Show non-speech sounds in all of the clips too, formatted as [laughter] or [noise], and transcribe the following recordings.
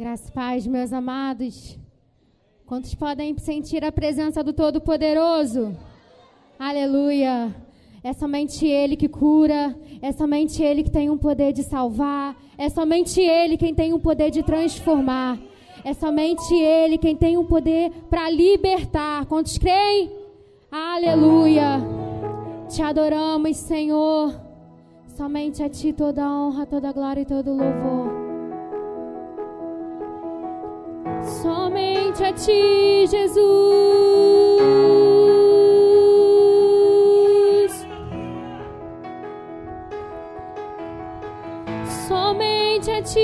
Graças paz, meus amados. Quantos podem sentir a presença do Todo-Poderoso? Aleluia. É somente Ele que cura, é somente Ele que tem um poder de salvar, é somente Ele quem tem um poder de transformar, é somente Ele quem tem um poder para libertar. Quantos creem? Aleluia. Te adoramos, Senhor. Somente a Ti toda a honra, toda a glória e todo o louvor. Somente a Ti, Jesus. Somente a Ti.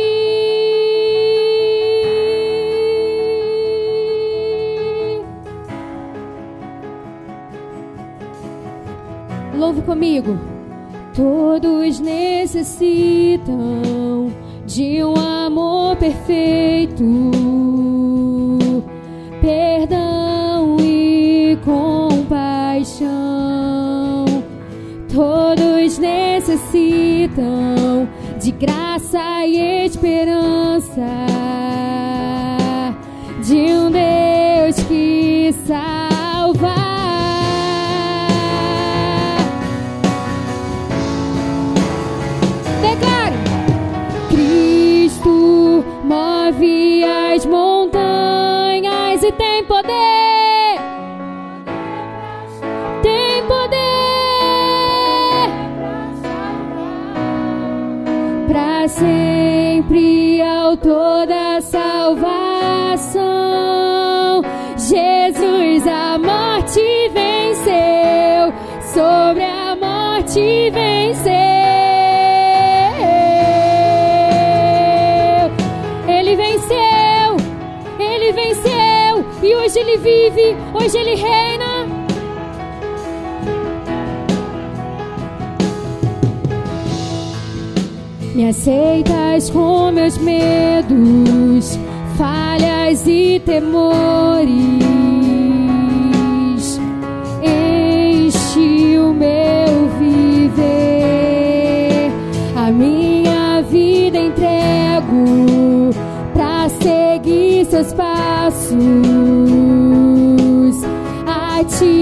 Louve comigo. Todos necessitam de um amor perfeito, compaixão. Todos necessitam de graça e esperança, de vive, hoje ele reina. Me aceitas com meus medos, falhas e temores. Enche o meu viver, a minha vida entrego pra seguir seus passos. A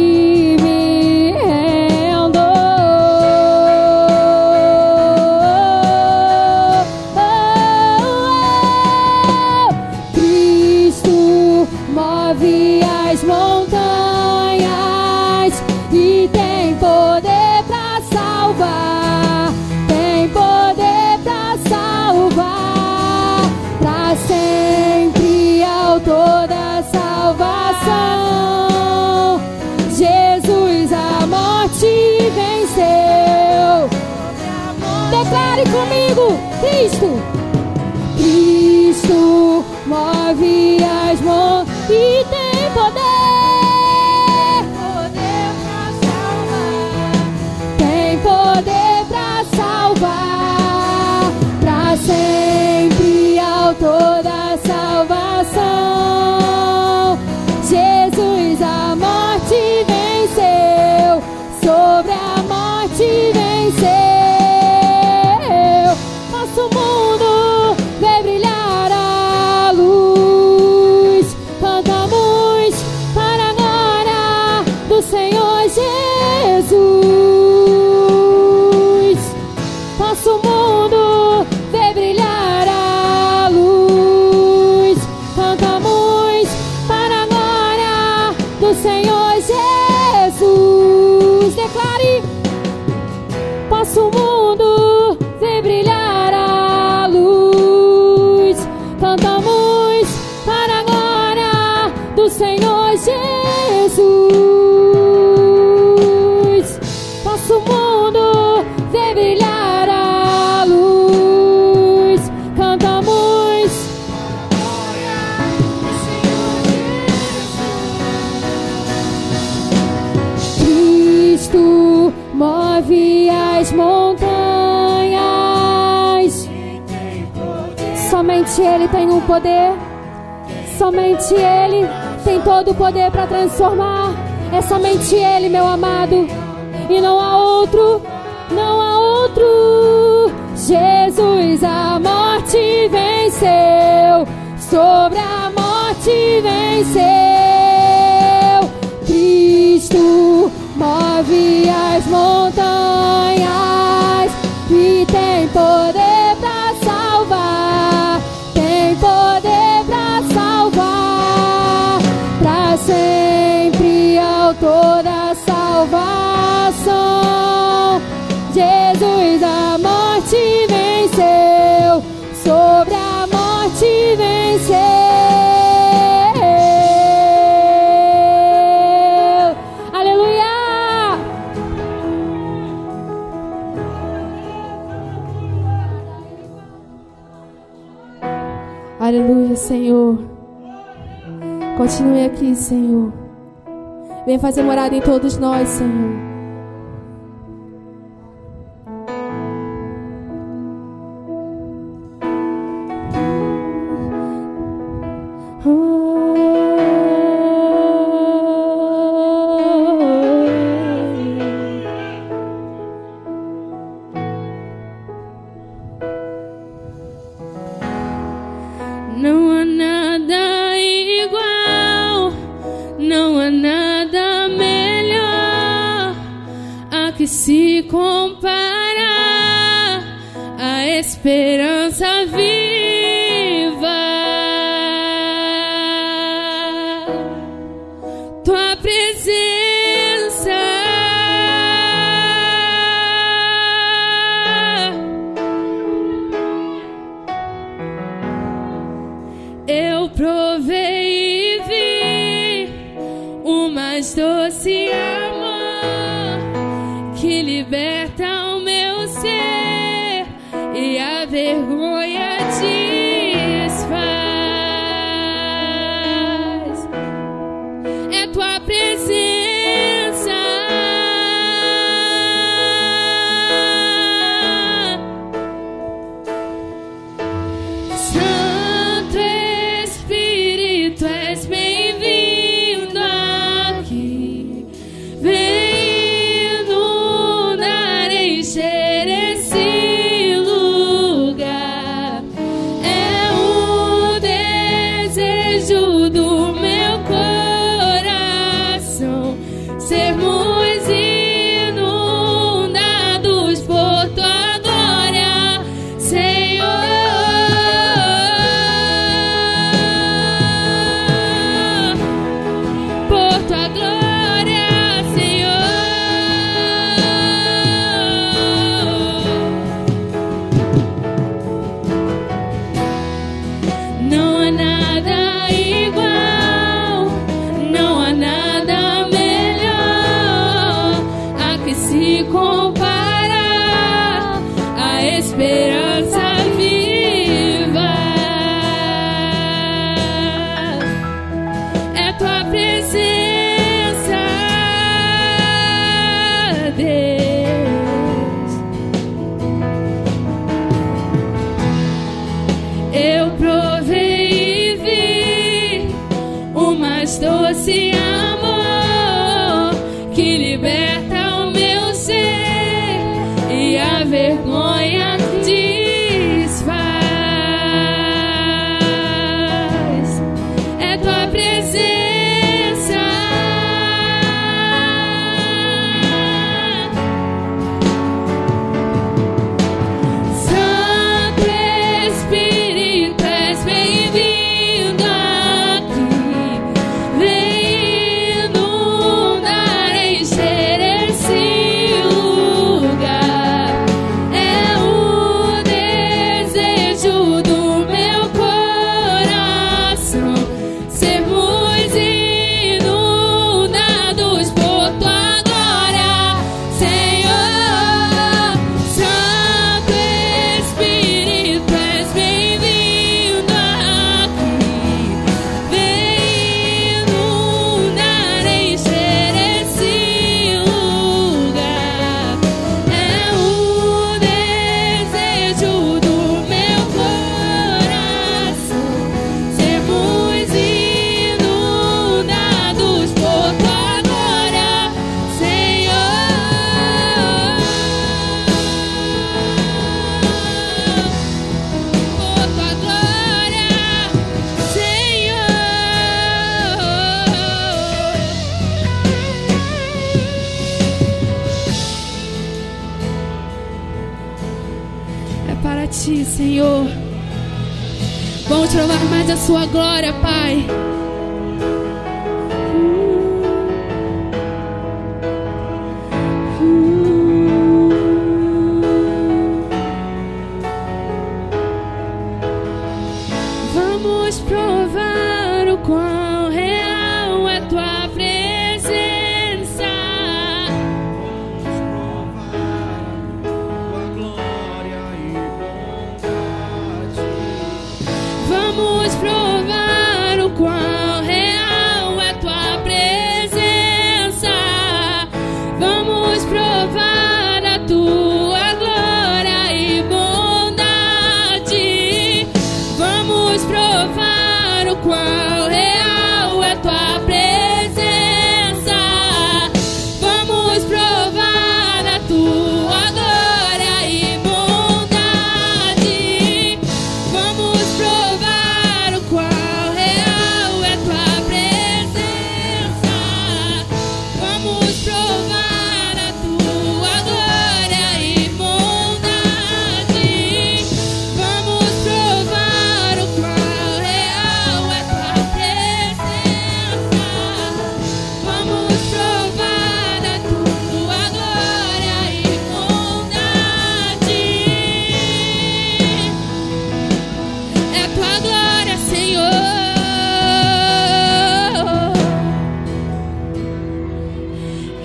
Somente Ele tem um poder. Somente Ele tem todo o poder para transformar. É somente Ele, meu amado. E não há outro, não há outro. Jesus a morte venceu. sobre a morte venceu. Senhor. Vem fazer morada em todos nós, Senhor.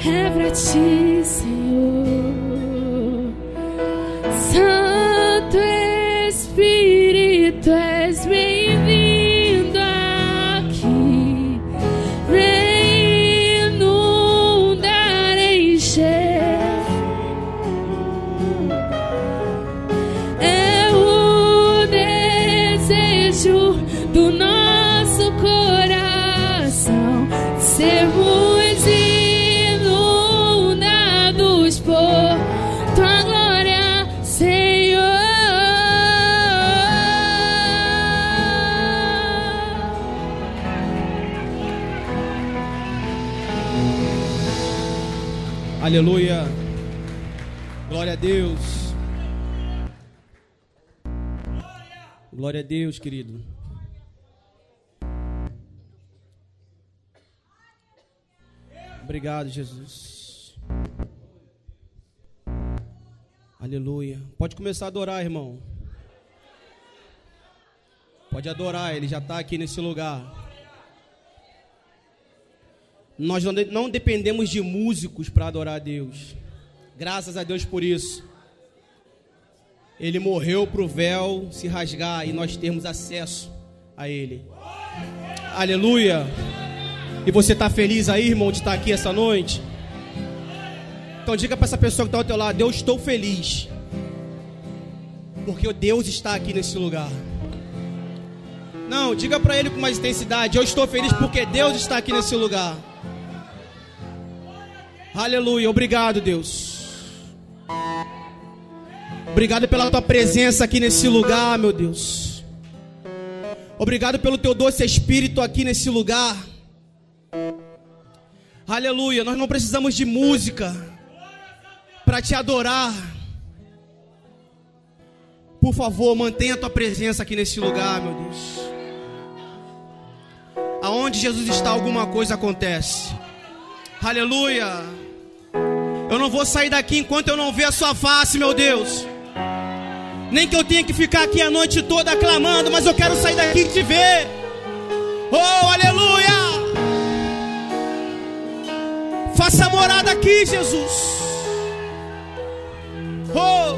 É pra ti, Senhor. Aleluia. Glória a Deus. Glória a Deus, querido. Obrigado, Jesus. Aleluia. Pode começar a adorar, irmão. Pode adorar, ele já está aqui nesse lugar. Nós não, de- não dependemos de músicos para adorar a Deus. Graças a Deus por isso. Ele morreu para o véu se rasgar e nós termos acesso a Ele. Aleluia. E você está feliz aí, irmão, de estar aqui essa noite? Então diga para essa pessoa que está ao teu lado: Eu estou feliz. Porque Deus está aqui nesse lugar. Não, diga para ele com mais intensidade: Eu estou feliz porque Deus está aqui nesse lugar. Aleluia, obrigado, Deus. Obrigado pela tua presença aqui nesse lugar, meu Deus. Obrigado pelo teu doce espírito aqui nesse lugar. Aleluia, nós não precisamos de música para te adorar. Por favor, mantenha a tua presença aqui nesse lugar, meu Deus. Aonde Jesus está, alguma coisa acontece. Aleluia. Eu não vou sair daqui enquanto eu não ver a sua face, meu Deus. Nem que eu tenha que ficar aqui a noite toda aclamando, mas eu quero sair daqui e te ver. Oh, aleluia! Faça morada aqui, Jesus. Oh!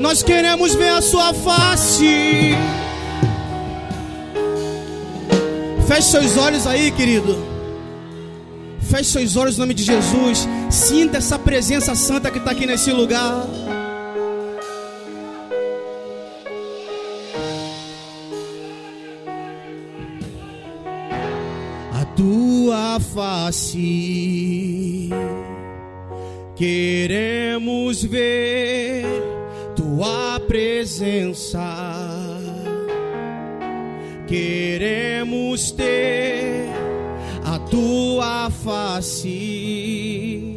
Nós queremos ver a sua face. Feche seus olhos aí, querido. Feche seus olhos em nome de Jesus. Sinta essa presença santa que está aqui nesse lugar. A tua face queremos ver tua presença. Queremos ter a tua face.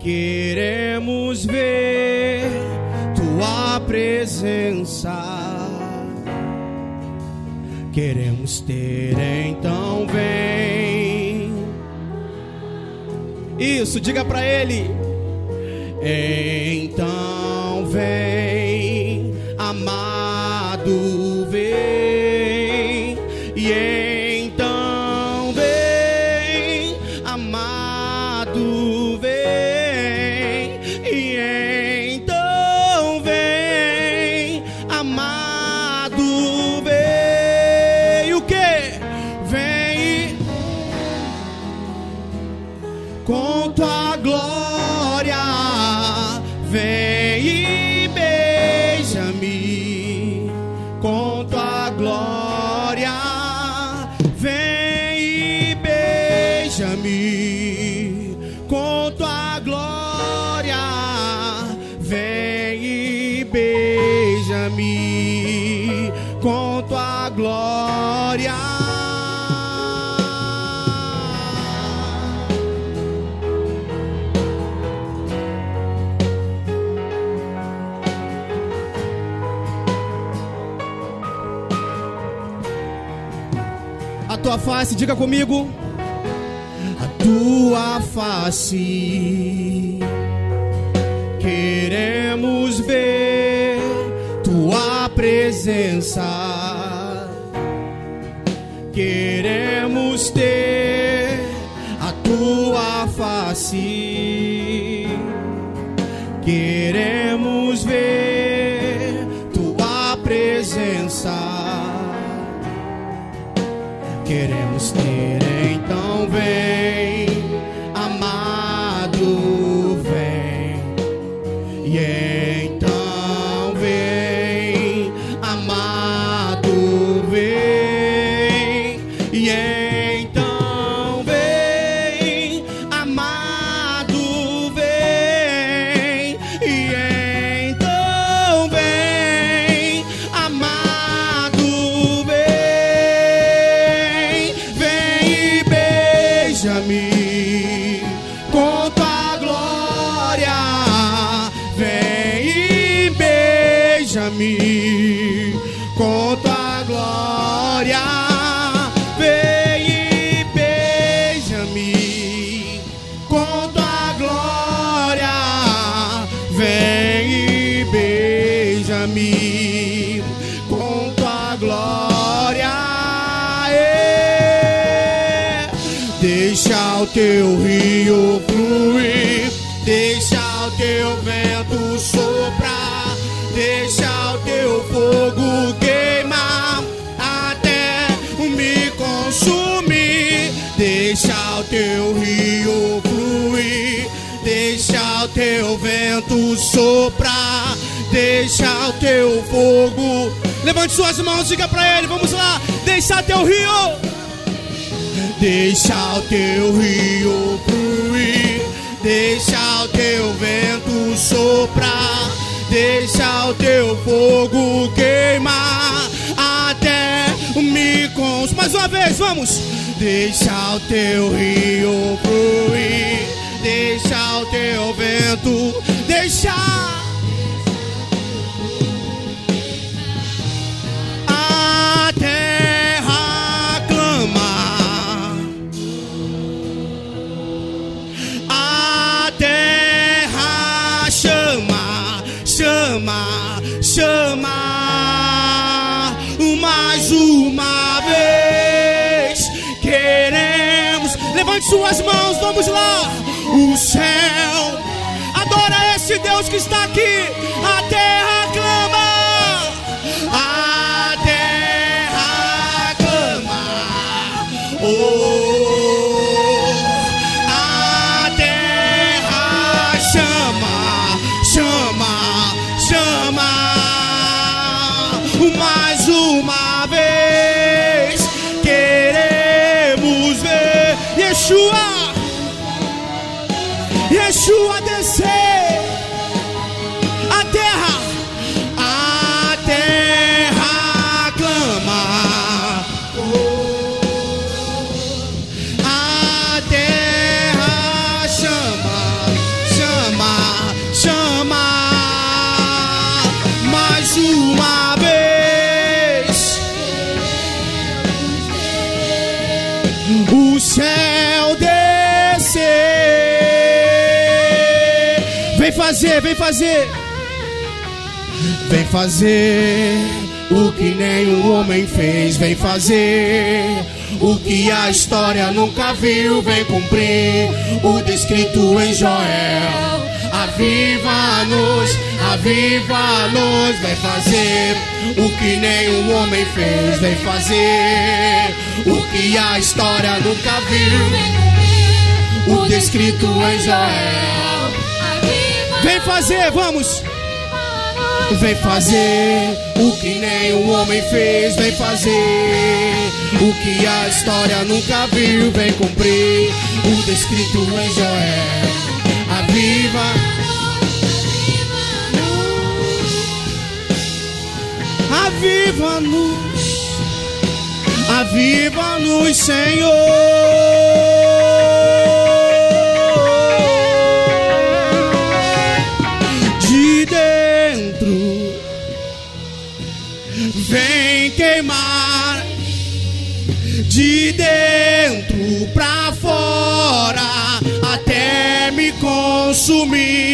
Queremos ver tua presença. Queremos ter, então vem. Isso, diga para ele. Então vem, A tua face, diga comigo. A tua face. Queremos ver tua presença. Queremos ter a tua face. Queremos ver tua presença. Queremos ter, então vem, soprar, deixa o teu fogo. Levante suas mãos, diga pra ele, vamos lá, deixa teu rio. Deixa o teu rio fluir, deixa o teu vento soprar, deixa o teu fogo queimar até me cons. Mais uma vez, vamos. Deixa o teu rio fluir, deixa o teu vento, deixa. A terra clama. A terra chama, chama, chama. Mais uma vez queremos. Levante suas mãos, vamos lá. Esse Deus que está aqui. A fazer, vem fazer. Vem fazer o que nenhum homem fez. Vem fazer o que a história nunca viu. Vem cumprir o descrito em Joel. Aviva-nos, aviva-nos. Vem fazer o que nenhum homem fez. Vem fazer o que a história nunca viu. O descrito em Joel. Vem fazer, vamos. Vem fazer o que nenhum homem fez. Vem fazer o que a história nunca viu. Vem cumprir o descrito em Joel. Aviva. Aviva-nos. Aviva-nos, Senhor. Consumir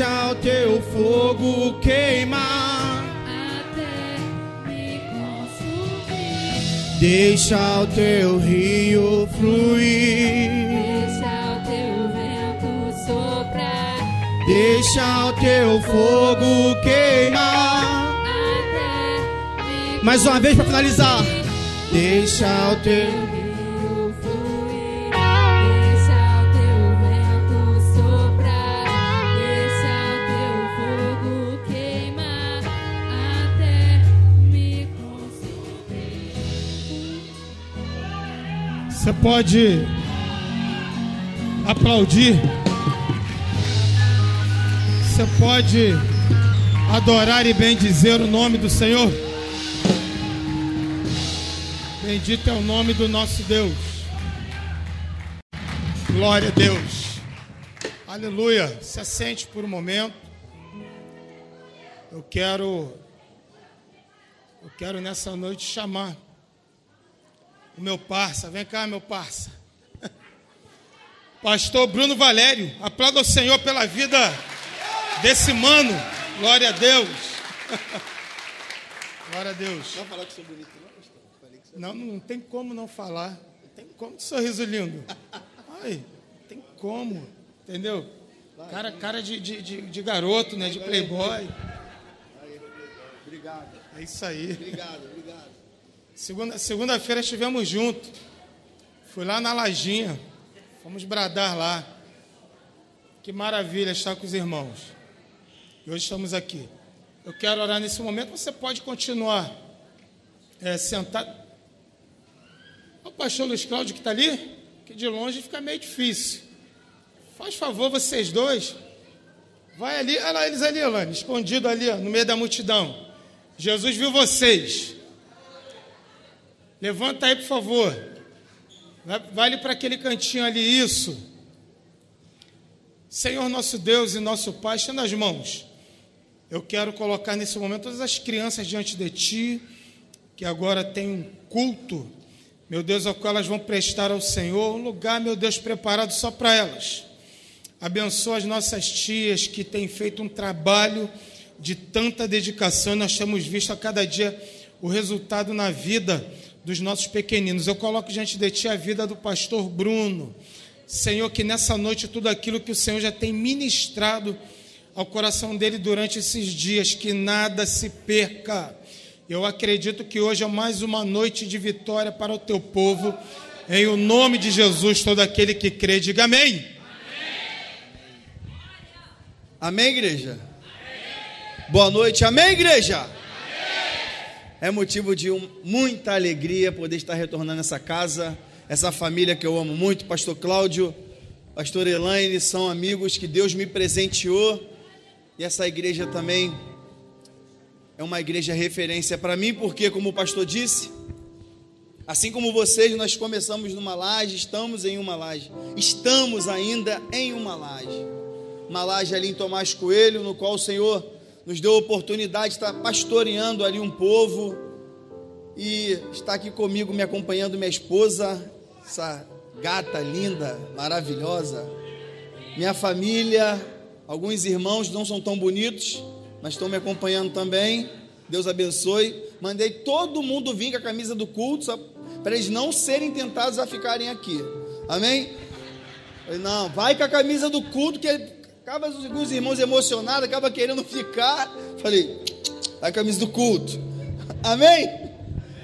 Deixa o teu fogo queimar. Até me consumir. Deixa o teu rio fluir. Deixa o teu vento soprar. Deixa o teu fogo queimar. Até me Mais uma vez para finalizar. Deixa o teu. Pode aplaudir. Você pode adorar e bendizer o nome do Senhor. Bendito é o nome do nosso Deus. Glória a Deus. Aleluia. Se assente por um momento. Eu quero eu quero nessa noite chamar o meu parça. Vem cá, meu parça. Pastor Bruno Valério. Aplauda o Senhor pela vida desse mano. Glória a Deus. Glória a Deus. Não falar que sou bonito, não. Não, não tem como não falar. Não tem como de sorriso lindo. Ai, tem como. Entendeu? Cara, cara de, de, de, de garoto, né? De playboy. Obrigado, É isso aí. obrigado, obrigado. Segunda, segunda-feira estivemos juntos. Fui lá na Lajinha. Fomos bradar lá. Que maravilha estar com os irmãos. E hoje estamos aqui. Eu quero orar nesse momento. Você pode continuar é, sentado. O pastor Luiz Cláudio que está ali, que de longe fica meio difícil. Faz favor, vocês dois. Vai ali, olha lá eles ali, Elane, escondido ali, ó, no meio da multidão. Jesus viu vocês. Levanta aí, por favor. Ali para aquele cantinho ali, isso. Senhor nosso Deus e nosso Pai, estenda as mãos. Eu quero colocar nesse momento todas as crianças diante de Ti, que agora tem um culto, meu Deus, ao qual elas vão prestar ao Senhor, um lugar, meu Deus, preparado só para elas. Abençoa as nossas tias que têm feito um trabalho de tanta dedicação. Nós temos visto a cada dia o resultado na vida dos nossos pequeninos. Eu coloco diante de ti a vida do pastor Bruno. Senhor, que nessa noite tudo aquilo que o Senhor já tem ministrado ao coração dele durante esses dias, que nada se perca. Eu acredito que hoje é mais uma noite de vitória para o teu povo. Em o nome de Jesus, todo aquele que crê, diga amém. Amém, igreja? Boa noite, amém, igreja? É motivo de um- muita alegria poder estar retornando essa casa, essa família que eu amo muito, Pastor Cláudio, Pastor Elaine, são amigos que Deus me presenteou. E essa igreja também é uma igreja referência para mim, porque, como o pastor disse, assim como vocês, nós começamos numa laje, estamos em uma laje, estamos ainda em uma laje. Uma laje ali em Tomás Coelho, no qual o Senhor nos deu a oportunidade de estar pastoreando ali um povo e está aqui comigo me acompanhando minha esposa, essa gata linda, maravilhosa, minha família, alguns irmãos não são tão bonitos, mas estão me acompanhando também. Deus abençoe. Mandei todo mundo vir com a camisa do culto, para eles não serem tentados a ficarem aqui. Amém? Não, vai com a camisa do culto, que acaba os irmãos emocionados, acaba querendo ficar. Falei, a camisa do culto. Amém?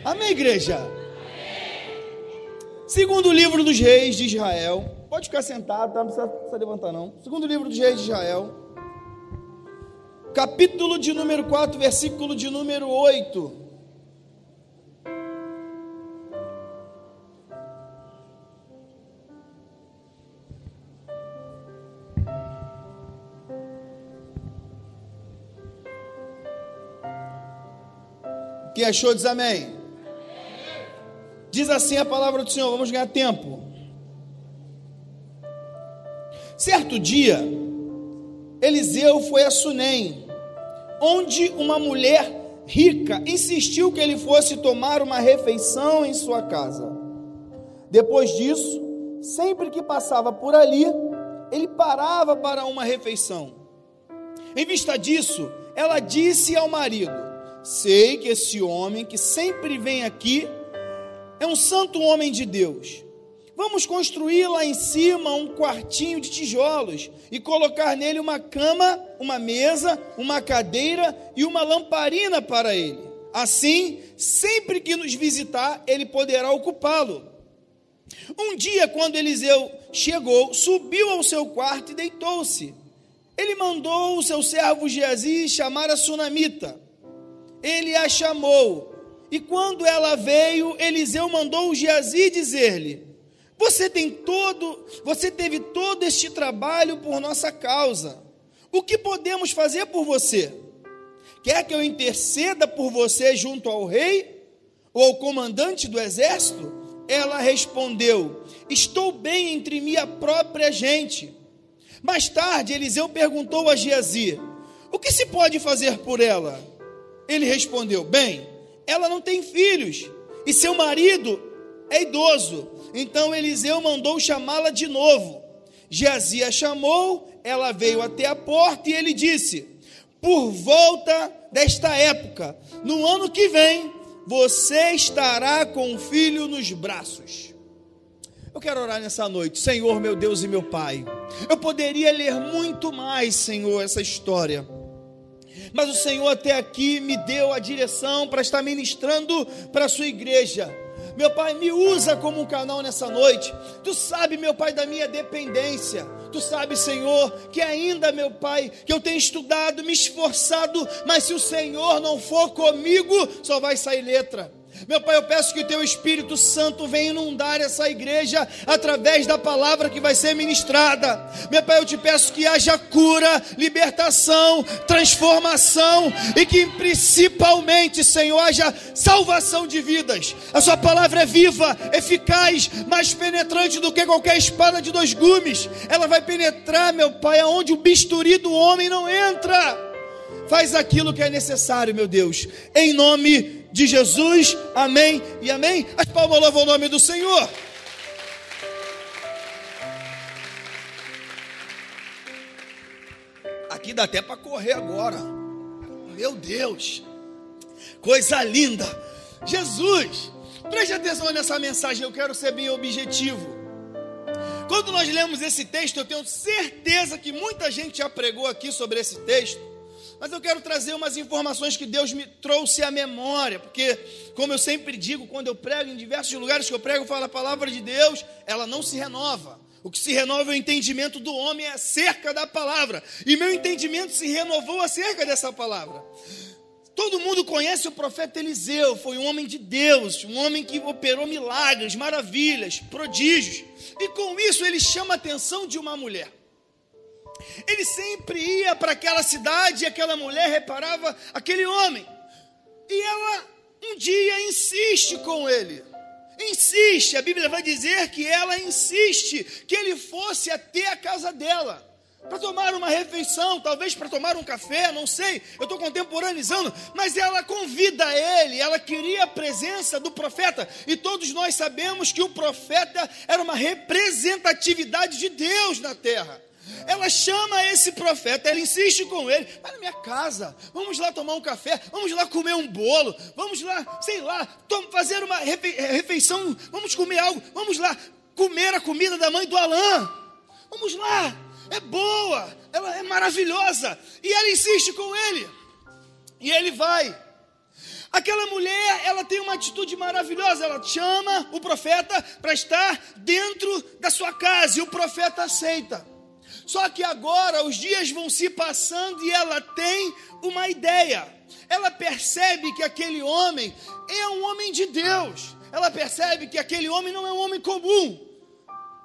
Amém, igreja? Segundo livro dos reis de Israel. Pode ficar sentado, tá? não precisa, precisa levantar, não. Segundo livro dos reis de Israel. Capítulo de número 4, versículo de número 8. Quem achou diz amém. Diz assim a palavra do Senhor, vamos ganhar tempo. Certo dia, Eliseu foi a Sunem, onde uma mulher rica insistiu que ele fosse tomar uma refeição em sua casa. Depois disso, sempre que passava por ali, ele parava para uma refeição. Em vista disso, ela disse ao marido: Sei que esse homem que sempre vem aqui é um santo homem de Deus. Vamos construir lá em cima um quartinho de tijolos e colocar nele uma cama, uma mesa, uma cadeira e uma lamparina para ele. Assim, sempre que nos visitar, ele poderá ocupá-lo. Um dia, quando Eliseu chegou, subiu ao seu quarto e deitou-se. Ele mandou o seu servo Geazi chamar a sunamita. Ele a chamou, e quando ela veio, Eliseu mandou o Geazi dizer-lhe: Você tem todo, você teve todo este trabalho por nossa causa. O que podemos fazer por você? Quer que eu interceda por você junto ao rei ou ao comandante do exército? Ela respondeu: Estou bem entre minha própria gente. Mais tarde, Eliseu perguntou a Geazi: O que se pode fazer por ela? Ele respondeu: Bem, ela não tem filhos e seu marido é idoso. Então Eliseu mandou chamá-la de novo. Geazi a chamou, ela veio até a porta e ele disse: Por volta desta época, no ano que vem, você estará com um filho nos braços. Eu quero orar nessa noite, Senhor, meu Deus e meu Pai. Eu poderia ler muito mais, Senhor, essa história. Mas o Senhor até aqui me deu a direção para estar ministrando para a sua igreja. Meu Pai, me usa como um canal nessa noite. Tu sabe, meu Pai, da minha dependência. Tu sabe, Senhor, que ainda, meu Pai, que eu tenho estudado, me esforçado, mas se o Senhor não for comigo, só vai sair letra. Meu Pai, eu peço que o Teu Espírito Santo venha inundar essa igreja através da palavra que vai ser ministrada. Meu Pai, eu te peço que haja cura, libertação, transformação e que principalmente, Senhor, haja salvação de vidas. A Sua palavra é viva, eficaz, mais penetrante do que qualquer espada de dois gumes. Ela vai penetrar, meu Pai, aonde o bisturi do homem não entra. Faz aquilo que é necessário, meu Deus. Em nome de Jesus, amém e amém. As palmas louvam o nome do Senhor. Aqui dá até para correr agora. Meu Deus, coisa linda. Jesus, preste atenção nessa mensagem, eu quero ser bem objetivo. Quando nós lemos esse texto, eu tenho certeza que muita gente já pregou aqui sobre esse texto, mas eu quero trazer umas informações que Deus me trouxe à memória, porque, como eu sempre digo, quando eu prego em diversos lugares que eu prego, eu falo a palavra de Deus, ela não se renova. O que se renova é o entendimento do homem acerca da palavra, e meu entendimento se renovou acerca dessa palavra. Todo mundo conhece o profeta Eliseu, foi um homem de Deus, um homem que operou milagres, maravilhas, prodígios. E com isso ele chama a atenção de uma mulher. Ele sempre ia para aquela cidade e aquela mulher reparava aquele homem. E ela um dia insiste com ele. Insiste, a Bíblia vai dizer que ela insiste que ele fosse até a casa dela para tomar uma refeição, talvez para tomar um café, não sei, eu estou contemporaneizando, mas ela convida ele, ela queria a presença do profeta, e todos nós sabemos que o profeta era uma representatividade de Deus na terra. Ela chama esse profeta, ela insiste com ele, vai na minha casa, vamos lá tomar um café, vamos lá comer um bolo, vamos lá, sei lá, fazer uma refeição, vamos comer algo, vamos lá comer a comida da mãe do Alain, vamos lá, é boa, ela é maravilhosa. E ela insiste com ele. E ele vai. Aquela mulher, ela tem uma atitude maravilhosa. Ela chama o profeta para estar dentro da sua casa. E o profeta aceita. Só que agora os dias vão se passando e ela tem uma ideia. Ela percebe que aquele homem é um homem de Deus. Ela percebe que aquele homem não é um homem comum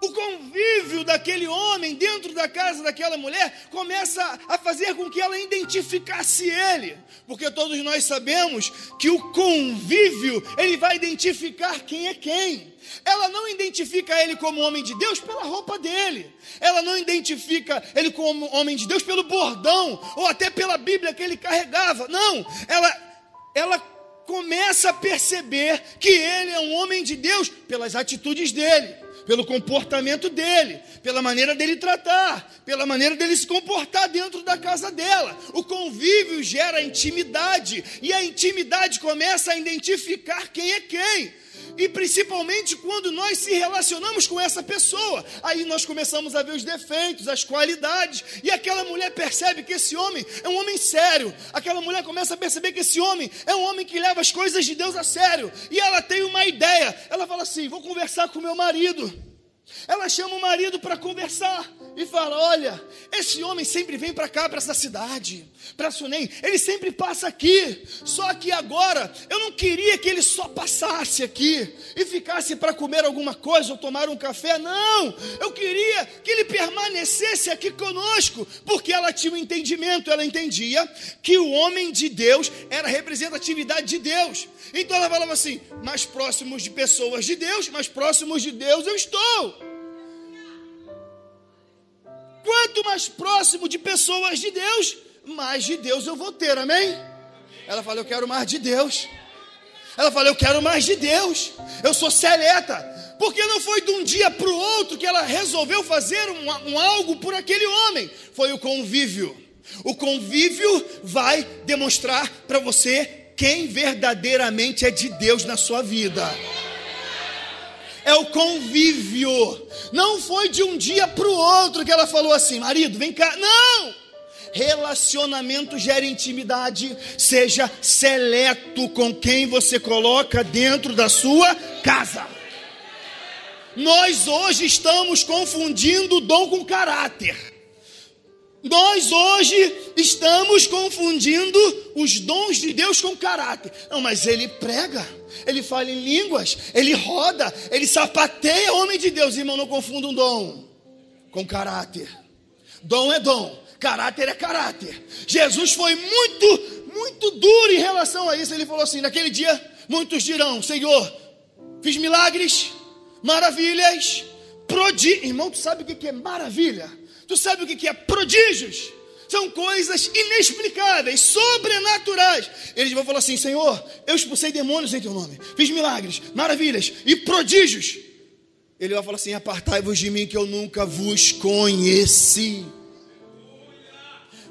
o convívio daquele homem dentro da casa daquela mulher começa a fazer com que ela identificasse ele, porque todos nós sabemos que o convívio ele vai identificar quem é quem. Ela não identifica ele como homem de Deus pela roupa dele. Ela não identifica ele como homem de Deus pelo bordão ou até pela Bíblia que ele carregava. Não, ela ela começa a perceber que ele é um homem de Deus pelas atitudes dele pelo comportamento dele, pela maneira dele tratar, pela maneira dele se comportar dentro da casa dela. O convívio gera intimidade e a intimidade começa a identificar quem é quem e principalmente quando nós se relacionamos com essa pessoa. Aí nós começamos a ver os defeitos, as qualidades, e aquela mulher percebe que esse homem é um homem sério. Aquela mulher começa a perceber que esse homem é um homem que leva as coisas de Deus a sério. E ela tem uma ideia. Ela fala assim: "Vou conversar com meu marido". Ela chama o marido para conversar e fala: Olha, esse homem sempre vem para cá, para essa cidade, para Sunem, ele sempre passa aqui. Só que agora eu não queria que ele só passasse aqui e ficasse para comer alguma coisa ou tomar um café, não. Eu queria que ele permanecesse aqui conosco, porque ela tinha um entendimento, ela entendia que o homem de Deus era representatividade de Deus. Então ela falava assim: mais próximos de pessoas de Deus, mais próximos de Deus eu estou. Quanto mais próximo de pessoas de Deus, mais de Deus eu vou ter, amém? Ela falou: Eu quero mais de Deus. Ela falou: Eu quero mais de Deus. Eu sou seleta. Porque não foi de um dia para o outro que ela resolveu fazer um, um algo por aquele homem. Foi o convívio. O convívio vai demonstrar para você quem verdadeiramente é de Deus na sua vida é o convívio. Não foi de um dia para o outro que ela falou assim: marido, vem cá. Não! Relacionamento gera intimidade. Seja seleto com quem você coloca dentro da sua casa. Nós hoje estamos confundindo dom com caráter. Nós hoje estamos confundindo os dons de Deus com caráter. Não, mas ele prega, ele fala em línguas, ele roda, ele sapateia homem de Deus. Irmão, não confunda um dom com caráter. Dom é dom, caráter é caráter. Jesus foi muito, muito duro em relação a isso. Ele falou assim: naquele dia, muitos dirão: Senhor, fiz milagres, maravilhas, prodígios. Irmão, tu sabe o que é maravilha? Tu sabe o que é prodígios? São coisas inexplicáveis, sobrenaturais. Eles vão falar assim: Senhor, eu expulsei demônios em teu nome, fiz milagres, maravilhas e prodígios. Ele vai falar assim: Apartai-vos de mim, que eu nunca vos conheci.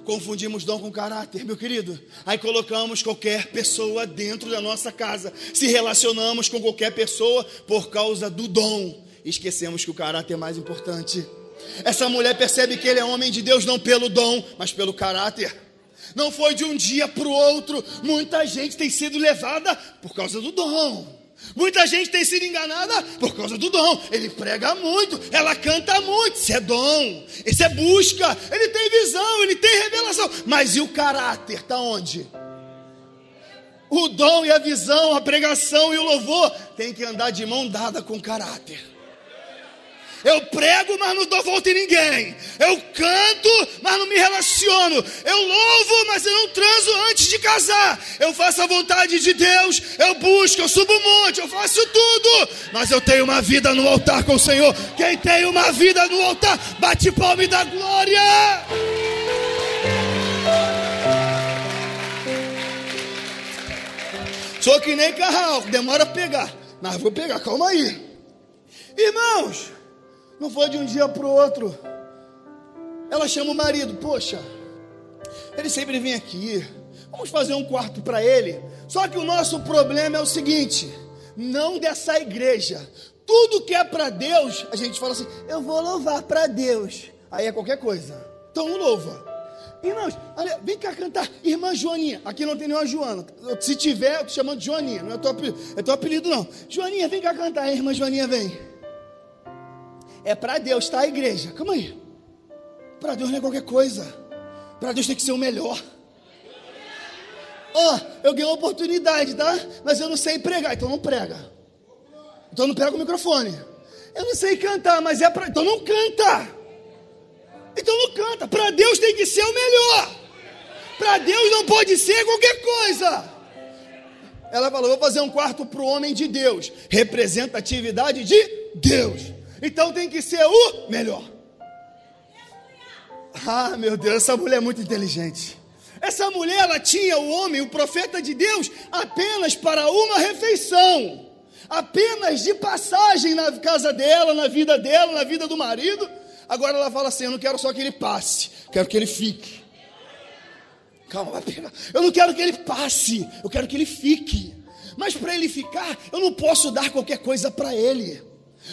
Confundimos dom com caráter, meu querido. Aí colocamos qualquer pessoa dentro da nossa casa. Se relacionamos com qualquer pessoa por causa do dom esquecemos que o caráter é mais importante. Essa mulher percebe que ele é homem de Deus não pelo dom, mas pelo caráter. Não foi de um dia para o outro. Muita gente tem sido levada por causa do dom. Muita gente tem sido enganada por causa do dom. Ele prega muito, ela canta muito. Isso é dom, isso é busca. Ele tem visão, ele tem revelação. Mas e o caráter? Está onde? O dom e a visão, a pregação e o louvor tem que andar de mão dada com caráter. Eu prego, mas não dou volta em ninguém. Eu canto, mas não me relaciono. Eu louvo, mas eu não transo antes de casar. Eu faço a vontade de Deus. Eu busco, eu subo o monte, eu faço tudo. Mas eu tenho uma vida no altar com o Senhor. Quem tem uma vida no altar, bate palma e dá glória. Sou que nem carral, demora a pegar. Mas vou pegar, calma aí. Irmãos, não foi de um dia para o outro. Ela chama o marido, poxa, ele sempre vem aqui. Vamos fazer um quarto para ele. Só que o nosso problema é o seguinte: não dessa igreja. Tudo que é para Deus, a gente fala assim: eu vou louvar para Deus. Aí é qualquer coisa. Então louva. Irmãos, olha, vem cá cantar, irmã Joaninha. Aqui não tem nenhuma Joana. Se tiver, eu tô chamando de Joaninha. Não é teu apelido, é teu apelido não. Joaninha, vem cá cantar. Irmã Joaninha vem. É para Deus, tá, igreja? Calma aí. Para Deus não é qualquer coisa. Para Deus tem que ser o melhor. Ó, oh, eu ganhei uma oportunidade, tá? Mas eu não sei pregar, então não prega. Então não pega o microfone. Eu não sei cantar, mas é para. Então não canta. Então não canta. Para Deus tem que ser o melhor. Para Deus não pode ser qualquer coisa. Ela falou: vou fazer um quarto para o homem de Deus. Representatividade de Deus. Então tem que ser o melhor. Ah, meu Deus, essa mulher é muito inteligente. Essa mulher, ela tinha o homem, o profeta de Deus, apenas para uma refeição. Apenas de passagem na casa dela, na vida dela, na vida do marido. Agora ela fala assim: Eu não quero só que ele passe, quero que ele fique. Calma, eu não quero que ele passe, eu quero que ele fique. Mas para ele ficar, eu não posso dar qualquer coisa para ele.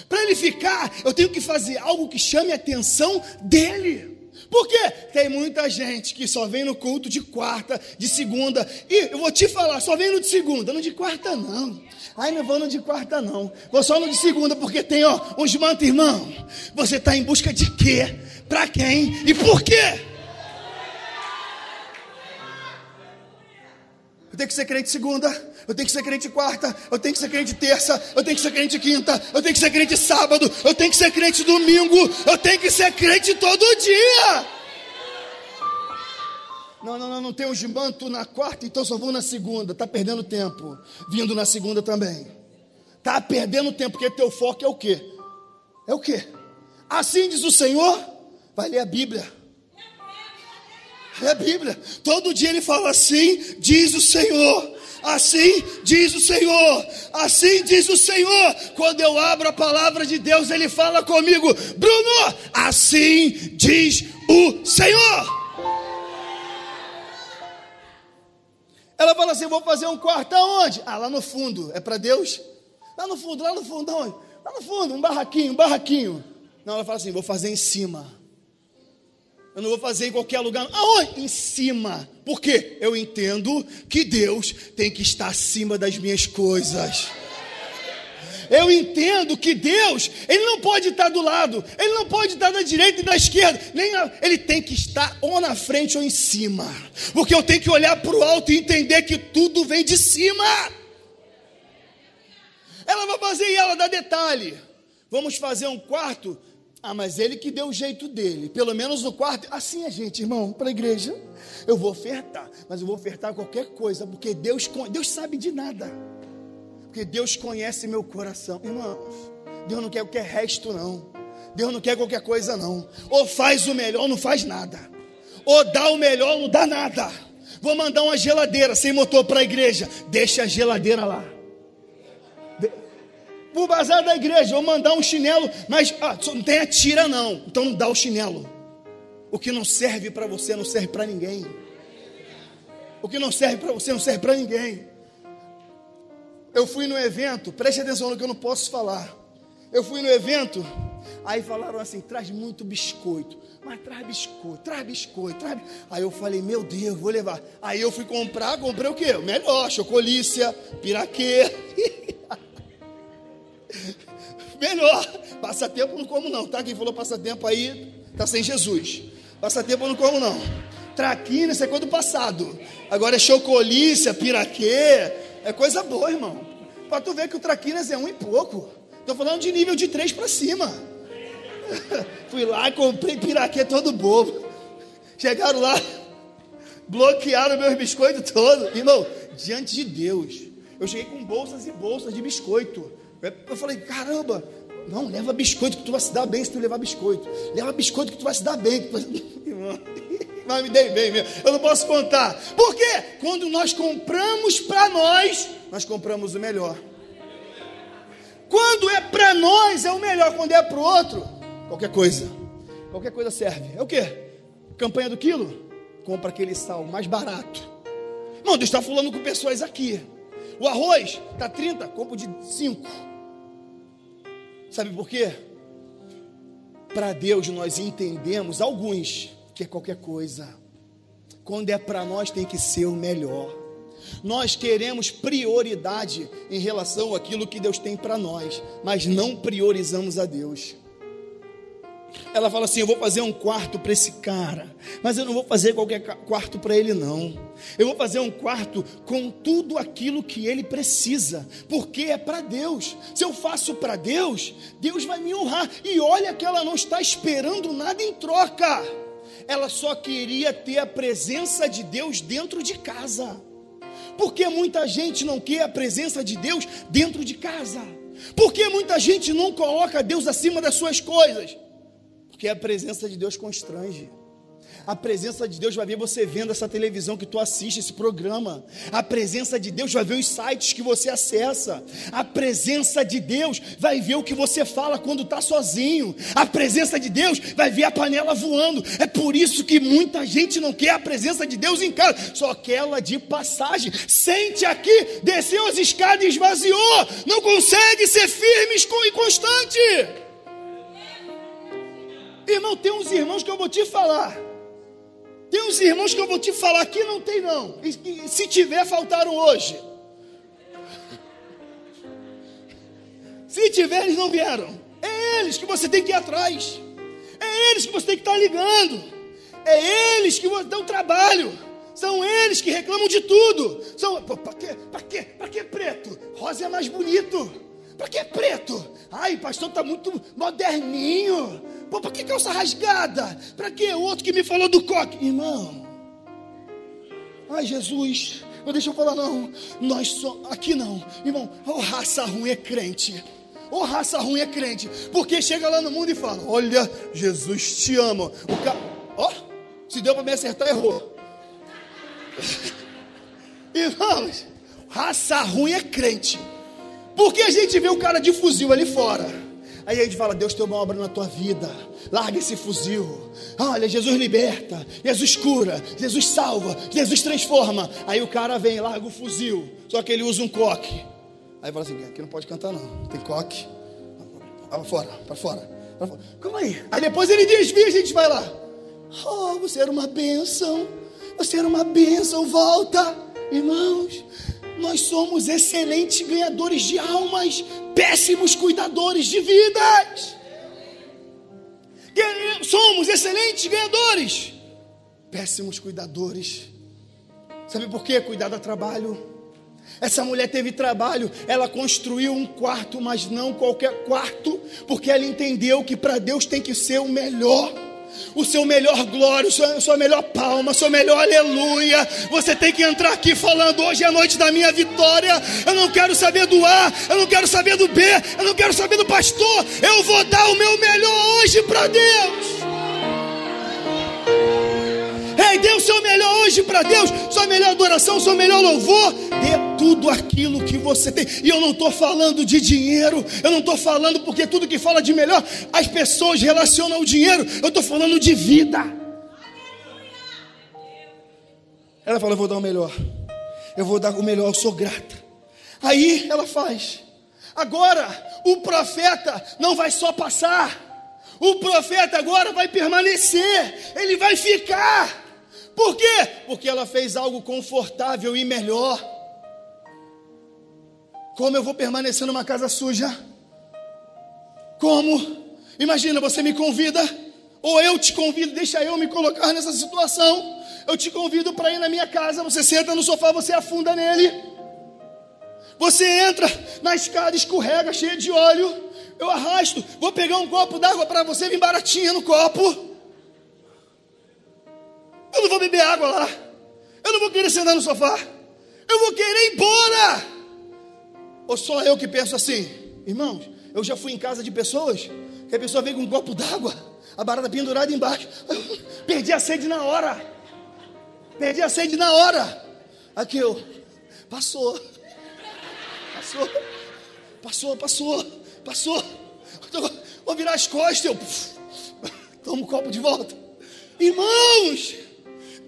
Para ele ficar, eu tenho que fazer algo que chame a atenção dele. Por quê? Tem muita gente que só vem no culto de quarta, de segunda. E eu vou te falar, só vem no de segunda, no de quarta não. Ai, não vou no de quarta não. Vou só no de segunda, porque tem, ó, uns mantos, irmão. Você está em busca de quê? Para quem? E por quê? Eu tenho que ser crente segunda, eu tenho que ser crente quarta, eu tenho que ser crente terça, eu tenho que ser crente quinta, eu tenho que ser crente sábado, eu tenho que ser crente domingo, eu tenho que ser crente todo dia. Não, não, não, não tem um manto na quarta, então só vou na segunda. Está perdendo tempo. Vindo na segunda também. Está perdendo tempo, porque teu foco é o quê? É o quê? Assim diz o Senhor, vai ler a Bíblia. É a Bíblia. Todo dia ele fala assim, diz o Senhor. Assim diz o Senhor. Assim diz o Senhor. Quando eu abro a palavra de Deus, ele fala comigo, Bruno, assim diz o Senhor. Ela fala assim: vou fazer um quarto aonde? Ah, lá no fundo. É para Deus? Lá no fundo, lá no fundo, aonde? Lá no fundo, um barraquinho, um barraquinho. Não, ela fala assim: vou fazer em cima. Eu não vou fazer em qualquer lugar. Aonde? Em cima. Por quê? Eu entendo que Deus tem que estar acima das minhas coisas. Eu entendo que Deus, Ele não pode estar do lado, Ele não pode estar da direita e da esquerda, nem na, Ele tem que estar ou na frente ou em cima, porque eu tenho que olhar para o alto e entender que tudo vem de cima. Ela vai fazer e ela dá detalhe. Vamos fazer um quarto ah, mas ele que deu o jeito dele. Pelo menos no quarto. Assim é, gente, irmão, para a igreja. Eu vou ofertar, mas eu vou ofertar qualquer coisa, porque Deus, Deus sabe de nada. Porque Deus conhece meu coração. Irmãos, Deus não quer qualquer resto, não. Deus não quer qualquer coisa, não. Ou faz o melhor, ou não faz nada. Ou dá o melhor, ou não dá nada. Vou mandar uma geladeira sem motor para a igreja. Deixa a geladeira lá o bazar da igreja, vou mandar um chinelo, mas ah, não tem a tira não, então não dá o chinelo. O que não serve para você não serve para ninguém. O que não serve para você não serve para ninguém. Eu fui no evento, preste atenção no que eu não posso falar. Eu fui no evento, aí falaram assim: traz muito biscoito. Mas traz biscoito, traz biscoito, traz. Aí eu falei: meu Deus, vou levar. Aí eu fui comprar, comprei o quê? O melhor: chocolícia, piraquê. [laughs] melhor. Passatempo não como não, tá? Quem falou passatempo aí tá sem Jesus. Passatempo não como não. Traquina, isso é coisa do passado. Agora é chocolícia, piraquê. É coisa boa, irmão. Pra tu ver que o traquinas é um e pouco. Tô falando de nível de três para cima. [laughs] Fui lá comprei piraquê todo bobo. Chegaram lá, bloquearam meus biscoitos todos. Irmão, diante de Deus, eu cheguei com bolsas e bolsas de biscoito. Eu falei, caramba, não, leva biscoito que tu vai se dar bem se tu levar biscoito. Leva biscoito que tu vai se dar bem. [laughs] Mas me dei bem mesmo. Eu não posso contar. Por quê? Quando nós compramos para nós, nós compramos o melhor. Quando é para nós é o melhor, quando é para o outro, qualquer coisa. Qualquer coisa serve. É o quê? Campanha do quilo? Compra aquele sal mais barato. Irmão, Deus está falando com pessoas aqui. O arroz está 30, compro de 5. Sabe por quê? Para Deus nós entendemos, alguns, que é qualquer coisa. Quando é para nós tem que ser o melhor. Nós queremos prioridade em relação àquilo que Deus tem para nós, mas não priorizamos a Deus. Ela fala assim: Eu vou fazer um quarto para esse cara, mas eu não vou fazer qualquer quarto para ele, não. Eu vou fazer um quarto com tudo aquilo que ele precisa, porque é para Deus. Se eu faço para Deus, Deus vai me honrar. E olha que ela não está esperando nada em troca, ela só queria ter a presença de Deus dentro de casa. Porque muita gente não quer a presença de Deus dentro de casa? Porque muita gente não coloca Deus acima das suas coisas? Porque a presença de Deus constrange. A presença de Deus vai ver você vendo essa televisão que tu assiste, esse programa. A presença de Deus vai ver os sites que você acessa. A presença de Deus vai ver o que você fala quando está sozinho. A presença de Deus vai ver a panela voando. É por isso que muita gente não quer a presença de Deus em casa, só quer ela de passagem. Sente aqui, desceu as escadas e esvaziou. Não consegue ser firme e constante. Irmão, tem uns irmãos que eu vou te falar. Tem uns irmãos que eu vou te falar que não tem não. E, se tiver, faltaram hoje. [laughs] Se tiver, eles não vieram. É eles que você tem que ir atrás. É eles que você tem que estar ligando. É eles que dão trabalho. São eles que reclamam de tudo. São, para quê? Para quê? Para que preto? Rosa é mais bonito. Para que preto? Ai, pastor, tá muito moderninho. Pô, para que calça rasgada? Para que o outro que me falou do coque? Irmão. Ai, Jesus. Não deixa eu falar não. Nós só aqui não. Irmão, oh, raça ruim é crente. Ô oh, raça ruim é crente. Porque chega lá no mundo e fala: Olha, Jesus te ama. O ca... Ó, oh, se deu para me acertar, errou. [laughs] Irmãos, raça ruim é crente. Porque a gente vê o cara de fuzil ali fora. Aí a gente fala: Deus tem uma obra na tua vida. Larga esse fuzil. Olha, Jesus liberta, Jesus cura, Jesus salva, Jesus transforma. Aí o cara vem, larga o fuzil. Só que ele usa um coque. Aí fala assim: aqui não pode cantar, não. Tem coque. Para fora, para fora. Pra fora. Calma aí. Aí depois ele desvia, a gente vai lá. Oh, você era uma bênção. Você era uma bênção. Volta, irmãos. Nós somos excelentes ganhadores de almas, péssimos cuidadores de vidas. Somos excelentes ganhadores, péssimos cuidadores. Sabe por quê? Cuidar dá trabalho. Essa mulher teve trabalho, ela construiu um quarto, mas não qualquer quarto, porque ela entendeu que para Deus tem que ser o melhor o seu melhor glória, a sua melhor palma, o seu melhor aleluia. Você tem que entrar aqui falando: hoje é a noite da minha vitória. Eu não quero saber do A, eu não quero saber do B, eu não quero saber do pastor. Eu vou dar o meu melhor hoje para Deus. Ei, dê o seu melhor hoje para Deus, sua melhor adoração, seu melhor louvor. Tudo aquilo que você tem. E eu não estou falando de dinheiro, eu não estou falando porque tudo que fala de melhor, as pessoas relacionam o dinheiro. Eu estou falando de vida. Ela fala: Eu vou dar o melhor, eu vou dar o melhor, eu sou grata. Aí ela faz. Agora, o profeta não vai só passar. O profeta agora vai permanecer. Ele vai ficar. Por quê? Porque ela fez algo confortável e melhor. Como eu vou permanecer numa casa suja? Como? Imagina, você me convida, ou eu te convido, deixa eu me colocar nessa situação. Eu te convido para ir na minha casa, você senta no sofá, você afunda nele. Você entra na escada, escorrega, cheia de óleo. Eu arrasto, vou pegar um copo d'água para você, vir baratinha no copo. Eu não vou beber água lá. Eu não vou querer sentar no sofá. Eu vou querer ir embora. Ou só eu que penso assim, irmãos, eu já fui em casa de pessoas que a pessoa veio com um copo d'água, a barata pendurada embaixo. Perdi a sede na hora. Perdi a sede na hora. Aqui eu, passou. Passou. Passou, passou, passou. Vou virar as costas, eu tomo o copo de volta. Irmãos,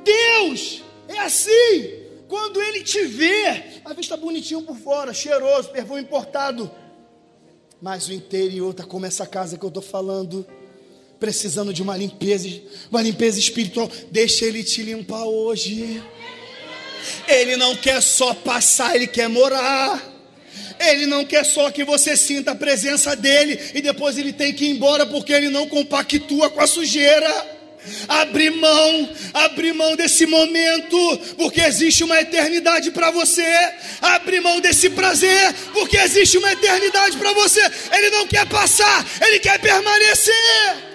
Deus é assim. Quando Ele te vê, às vezes está bonitinho por fora, cheiroso, perfume importado. Mas o interior está como essa casa que eu estou falando, precisando de uma limpeza, uma limpeza espiritual. Deixa Ele te limpar hoje. Ele não quer só passar, Ele quer morar. Ele não quer só que você sinta a presença dele e depois ele tem que ir embora porque ele não compactua com a sujeira. Abrir mão, abrir mão desse momento, porque existe uma eternidade para você. Abrir mão desse prazer, porque existe uma eternidade para você. Ele não quer passar, ele quer permanecer.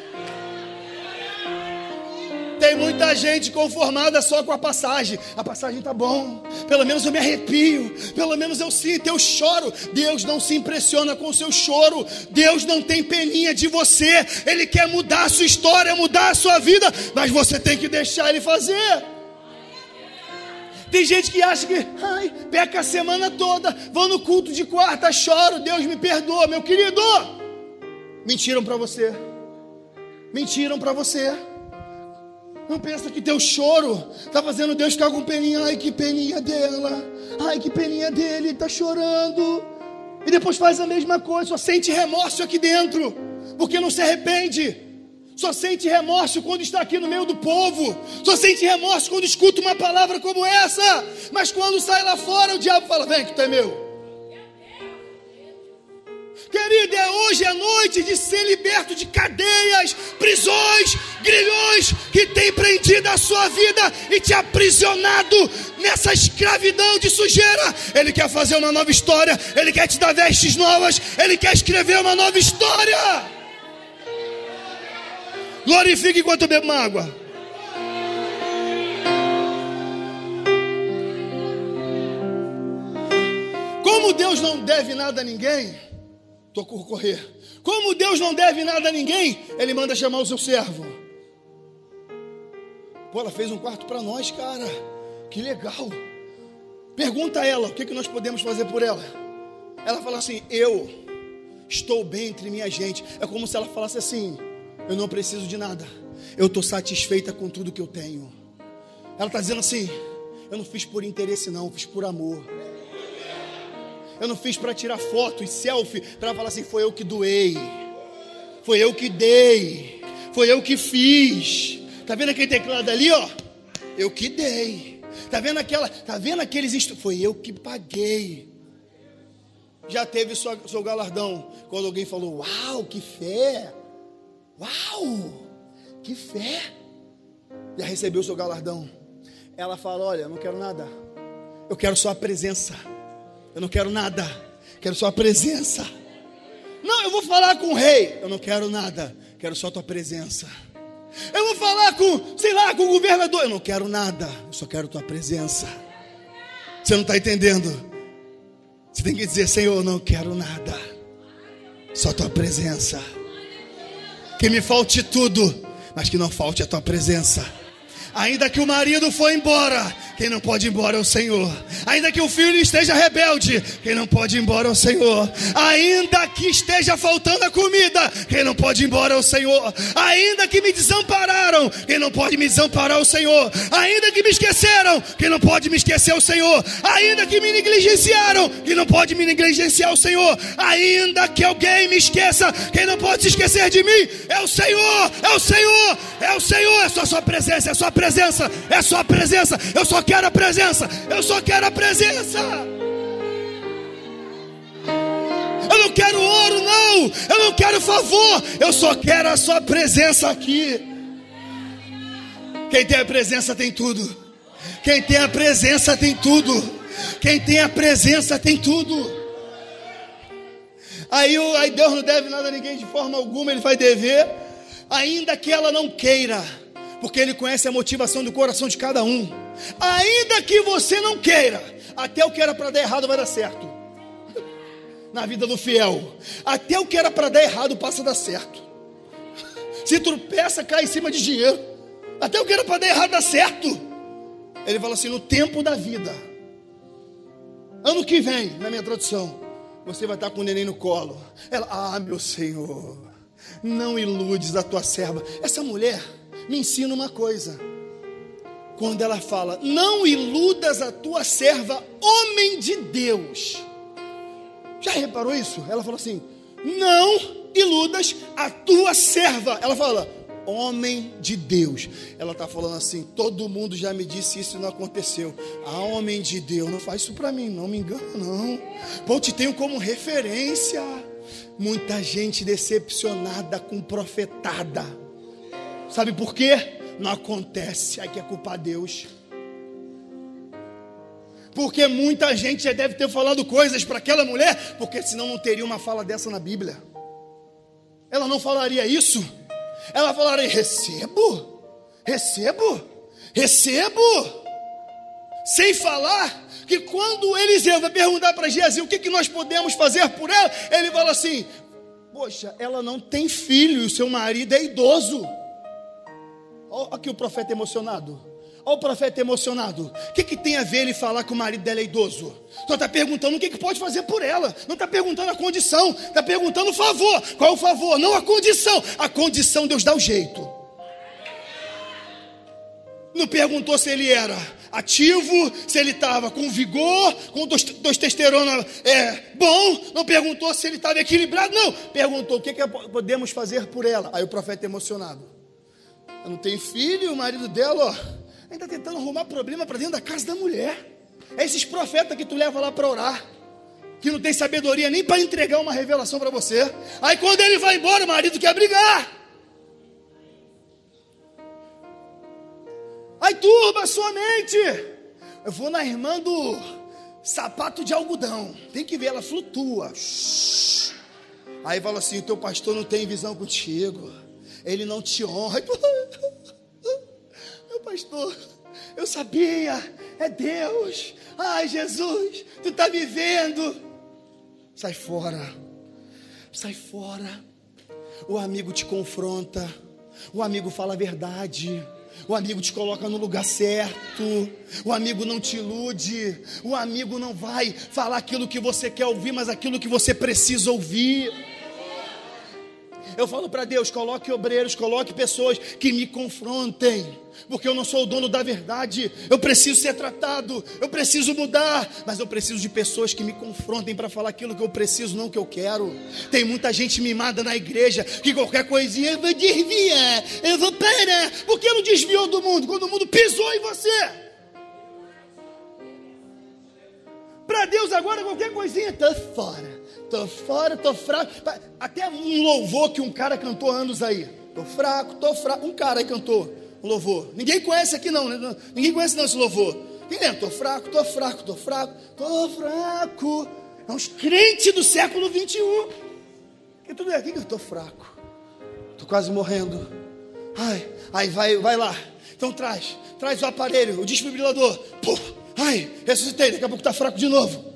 Tem muita gente conformada só com a passagem. A passagem tá bom. Pelo menos eu me arrepio. Pelo menos eu sinto, eu choro. Deus não se impressiona com o seu choro. Deus não tem peninha de você. Ele quer mudar a sua história, mudar a sua vida, mas você tem que deixar ele fazer. Tem gente que acha que, ai, peca a semana toda, vou no culto de quarta, choro, Deus me perdoa, meu querido. Mentiram para você. Mentiram para você. Não pensa que teu choro está fazendo Deus ficar com peninha. Ai, que peninha dela. Ai, que peninha dele. Está chorando. E depois faz a mesma coisa. Só sente remorso aqui dentro. Porque não se arrepende. Só sente remorso quando está aqui no meio do povo. Só sente remorso quando escuta uma palavra como essa. Mas quando sai lá fora, o diabo fala: Vem que tu é meu. Querido, é hoje a noite de ser liberto de cadeias, prisões, grilhões que tem prendido a sua vida e te aprisionado nessa escravidão de sujeira. Ele quer fazer uma nova história, ele quer te dar vestes novas, ele quer escrever uma nova história. Glorifique enquanto bebo uma água. Como Deus não deve nada a ninguém, Estou por correr. Como Deus não deve nada a ninguém, Ele manda chamar o seu servo. Pô, ela fez um quarto para nós, cara. Que legal. Pergunta a ela o que, que nós podemos fazer por ela. Ela fala assim: Eu estou bem entre minha gente. É como se ela falasse assim: Eu não preciso de nada. Eu estou satisfeita com tudo que eu tenho. Ela está dizendo assim: Eu não fiz por interesse, não, fiz por amor. Eu não fiz para tirar foto e selfie para falar assim: foi eu que doei, foi eu que dei, foi eu que fiz. Tá vendo aquele teclado ali, ó? Eu que dei. Tá vendo aquela? Tá vendo aqueles instru... Foi eu que paguei. Já teve sua, seu galardão quando alguém falou: Uau, que fé! Uau, que fé! Já recebeu seu galardão. Ela fala: Olha, não quero nada. Eu quero só a presença. Eu não quero nada. Quero só a presença. Não, eu vou falar com o rei. Eu não quero nada. Quero só a tua presença. Eu vou falar com, sei lá, com o governador. Eu não quero nada. Eu só quero a tua presença. Você não está entendendo? Você tem que dizer, Senhor, eu não quero nada. Só a tua presença. Que me falte tudo, mas que não falte a tua presença. Ainda que o marido for embora, quem não pode ir embora é o Senhor. Ainda que o filho esteja rebelde, quem não pode ir embora é o Senhor. Ainda que esteja faltando a comida, quem não pode ir embora é o Senhor. Ainda que me desampararam, quem não pode me desamparar é o Senhor. Ainda que me esqueceram, quem não pode me esquecer é o Senhor. Ainda que me negligenciaram, quem não pode me negligenciar é o Senhor. Ainda que alguém me esqueça, quem não pode se esquecer de mim é o Senhor, é o Senhor, é o Senhor, é só a sua presença, é a sua presença, é a sua presença. Eu só quero a presença, eu só quero a presença. Eu não quero ouro, não. Eu não quero favor. Eu só quero a sua presença aqui. Quem tem a presença tem tudo. Quem tem a presença tem tudo. Quem tem a presença tem tudo. Aí, aí Deus não deve nada a ninguém de forma alguma, Ele vai dever, ainda que ela não queira, porque Ele conhece a motivação do coração de cada um. Ainda que você não queira, até o que era para dar errado vai dar certo. Na vida do fiel, até o que era para dar errado passa a dar certo. Se tropeça, cai em cima de dinheiro. Até o que era para dar errado dá certo. Ele fala assim: no tempo da vida, ano que vem, na minha tradução, você vai estar com o neném no colo. Ela, ah, meu Senhor, não iludes a tua serva. Essa mulher me ensina uma coisa. Quando ela fala, não iludas a tua serva, homem de Deus. Já reparou isso? Ela fala assim: não iludas a tua serva. Ela fala, homem de Deus. Ela está falando assim: todo mundo já me disse isso e não aconteceu. Ah, homem de Deus, não faz isso para mim, não me engana, não. Pô, te tenho como referência. Muita gente decepcionada com profetada. Sabe por quê? Não acontece. Aí que é culpar Deus. Porque muita gente já deve ter falado coisas para aquela mulher, porque senão não teria uma fala dessa na Bíblia. Ela não falaria isso. Ela falaria: recebo, recebo, recebo. Sem falar que quando Eliseu vai perguntar para Geazi o que, que nós podemos fazer por ela, ele fala assim: Poxa, ela não tem filho o seu marido é idoso. Olha aqui o profeta emocionado. Olha o profeta emocionado. O que, que tem a ver ele falar que o marido dela é idoso? Só está perguntando o que, que pode fazer por ela. Não está perguntando a condição. Está perguntando o favor. Qual é o favor? Não a condição. A condição Deus dá o jeito. Não perguntou se ele era ativo, se ele estava com vigor, com tos- testosterona é, bom. Não perguntou se ele estava equilibrado. Não. Perguntou o que, que podemos fazer por ela. Aí o profeta emocionado. Ela não tem filho, o marido dela, ó, ainda tentando arrumar problema para dentro da casa da mulher. É esses profetas que tu leva lá para orar, que não tem sabedoria nem para entregar uma revelação para você. Aí quando ele vai embora, o marido quer brigar. Aí turba sua mente. Eu vou na irmã do sapato de algodão. Tem que ver, ela flutua. Aí fala assim: o teu pastor não tem visão contigo. Ele não te honra. [laughs] Meu pastor, eu sabia, é Deus. Ai, Jesus, tu está me vendo. Sai fora, sai fora. O amigo te confronta, o amigo fala a verdade. O amigo te coloca no lugar certo. O amigo não te ilude. O amigo não vai falar aquilo que você quer ouvir, mas aquilo que você precisa ouvir. Eu falo para Deus: coloque obreiros, coloque pessoas que me confrontem, porque eu não sou o dono da verdade. Eu preciso ser tratado, eu preciso mudar, mas eu preciso de pessoas que me confrontem para falar aquilo que eu preciso, não que eu quero. Tem muita gente mimada na igreja que qualquer coisinha eu vou desviar, eu vou parar. Por que não desviou do mundo quando o mundo pisou em você? Para Deus agora qualquer coisinha, tô fora. Tô fora, tô fraco. Até um louvor que um cara cantou anos aí. Tô fraco, tô fraco. Um cara aí cantou um louvor. Ninguém conhece aqui não, né? Ninguém conhece não esse louvor. Quem lembra? Tô fraco, tô fraco, tô fraco, tô fraco. É uns crentes do século 21. Que tudo é aqui que eu tô fraco. Tô quase morrendo. Ai, ai, vai, vai lá. Então traz, traz o aparelho, o desfibrilador. Pô, ai, ressuscitei, daqui a pouco tá fraco de novo.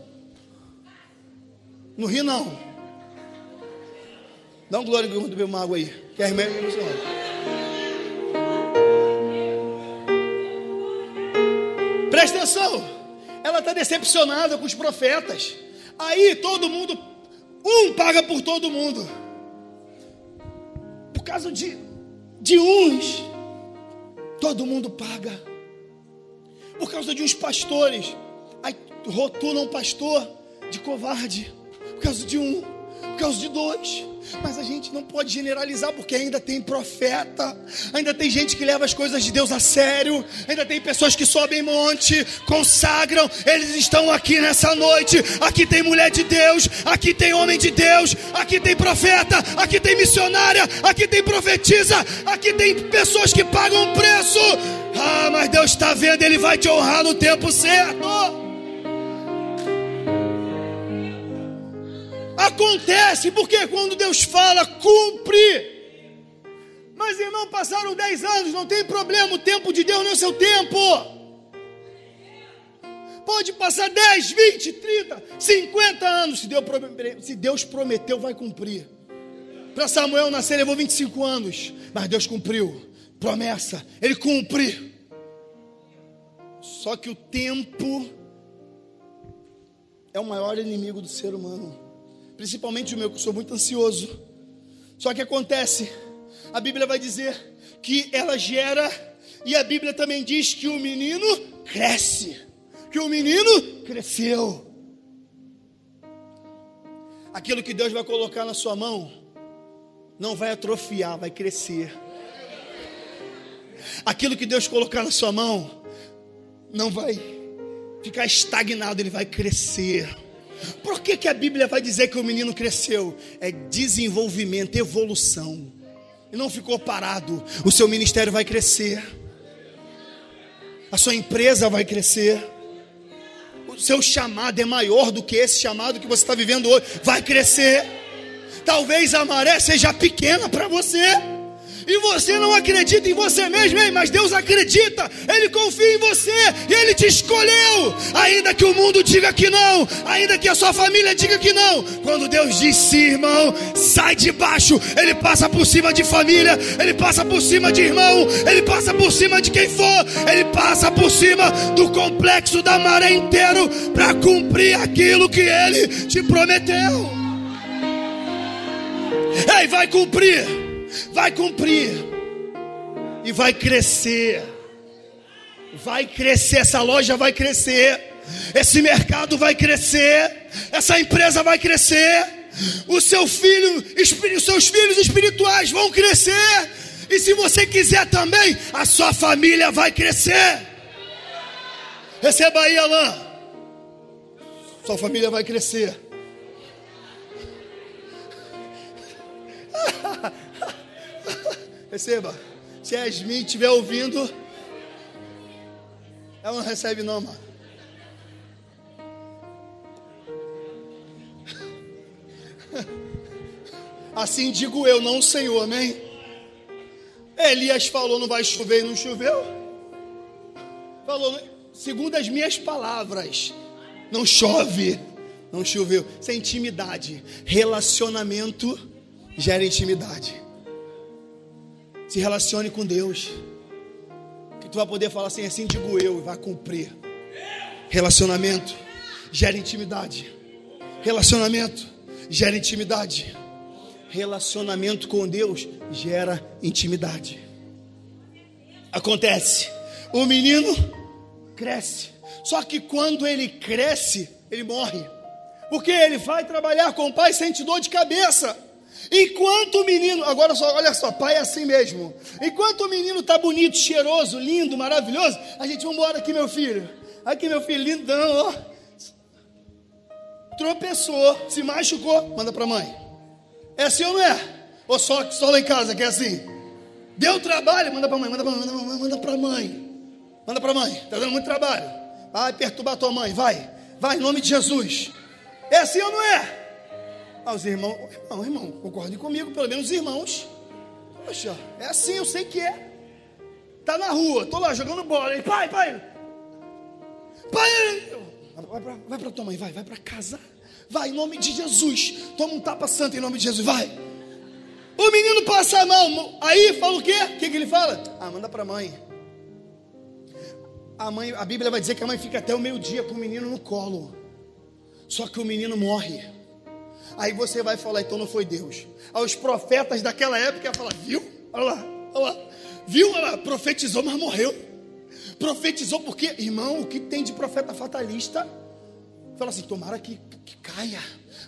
Não ri não. Dá um glória vou beber uma água aí. Que é remédio presta atenção. Ela está decepcionada com os profetas. Aí todo mundo, um paga por todo mundo. Por causa de, de uns, todo mundo paga. Por causa de uns pastores, aí rotulam um pastor de covarde. Por causa de um, por causa de dois. Mas a gente não pode generalizar porque ainda tem profeta, ainda tem gente que leva as coisas de Deus a sério, ainda tem pessoas que sobem monte, consagram, eles estão aqui nessa noite. Aqui tem mulher de Deus, aqui tem homem de Deus, aqui tem profeta, aqui tem missionária, aqui tem profetisa, aqui tem pessoas que pagam preço. Ah, mas Deus está vendo, Ele vai te honrar no tempo certo. Acontece porque quando Deus fala, cumpre. Mas irmão, passaram 10 anos, não tem problema, o tempo de Deus não é seu tempo. Pode passar 10, 20, 30, 50 anos, se Deus, prometeu, vai cumprir. Para Samuel nascer levou 25 anos, mas Deus cumpriu. Promessa, ele cumpre. Só que o tempo é o maior inimigo do ser humano principalmente o meu, que eu sou muito ansioso. Só que acontece, a Bíblia vai dizer que ela gera, e a Bíblia também diz que o menino cresce, que o menino cresceu. Aquilo que Deus vai colocar na sua mão não vai atrofiar, vai crescer. Aquilo que Deus colocar na sua mão não vai ficar estagnado, ele vai crescer. Por que, que a Bíblia vai dizer que o menino cresceu? É desenvolvimento, evolução. E não ficou parado. O seu ministério vai crescer. A sua empresa vai crescer. O seu chamado é maior do que esse chamado que você está vivendo hoje. Vai crescer. Talvez a maré seja pequena para você e você não acredita em você mesmo, hein? mas Deus acredita, Ele confia em você. E Ele te escolheu, ainda que o mundo diga que não, ainda que a sua família diga que não. Quando Deus diz sim, irmão, sai de baixo, Ele passa por cima de família, Ele passa por cima de irmão, Ele passa por cima de quem for, Ele passa por cima do complexo da maré inteiro para cumprir aquilo que Ele te prometeu. Ei, vai cumprir vai cumprir e vai crescer. Vai crescer, essa loja vai crescer, esse mercado vai crescer, essa empresa vai crescer, o seu filho, os seus filhos espirituais vão crescer. E se você quiser também, a sua família vai crescer. Receba aí, Alain. Sua família vai crescer. [laughs] [laughs] Receba. Se a Yasmin estiver ouvindo, ela não recebe não, mano. [laughs] Assim digo eu, não o Senhor, amém? Elias falou, não vai chover e não choveu. Falou, segundo as minhas palavras, não chove, não choveu. Isso é intimidade. Relacionamento gera intimidade. Se relacione com Deus. Que tu vai poder falar assim, assim digo eu, e vai cumprir. Relacionamento gera intimidade. Relacionamento gera intimidade. Relacionamento com Deus gera intimidade. Acontece. O menino cresce. Só que quando ele cresce, ele morre. Porque ele vai trabalhar com o pai sente dor de cabeça. Enquanto o menino, agora só, olha só, pai é assim mesmo. Enquanto o menino tá bonito, cheiroso, lindo, maravilhoso, a gente vamos embora aqui, meu filho. Aqui, meu filho, lindão, ó. Tropeçou, se machucou, manda para mãe. É assim ou não é? Ou só, só lá em casa que é assim? Deu trabalho, manda para mãe, manda para mãe, manda para mãe. Manda para mãe. Tá dando muito trabalho. Vai perturbar tua mãe, vai. Vai em nome de Jesus. É assim ou não é? Ah, os irmãos, irmão, irmão, concordem comigo, pelo menos os irmãos. Poxa, é assim, eu sei que é. Tá na rua, tô lá jogando bola. Pai, pai. Pai, vai pra, vai pra tua mãe, vai, vai pra casa. Vai, em nome de Jesus. Toma um tapa santo em nome de Jesus, vai. O menino passa a mão. Aí fala o quê? O que, que ele fala? Ah, manda pra mãe. A mãe, a Bíblia vai dizer que a mãe fica até o meio-dia com o menino no colo. Só que o menino morre. Aí você vai falar, então não foi Deus. Aí os profetas daquela época iam falar, viu? Olha lá, olha lá. Viu? Olha lá, profetizou, mas morreu. Profetizou porque, irmão, o que tem de profeta fatalista? Fala assim, tomara que, que caia.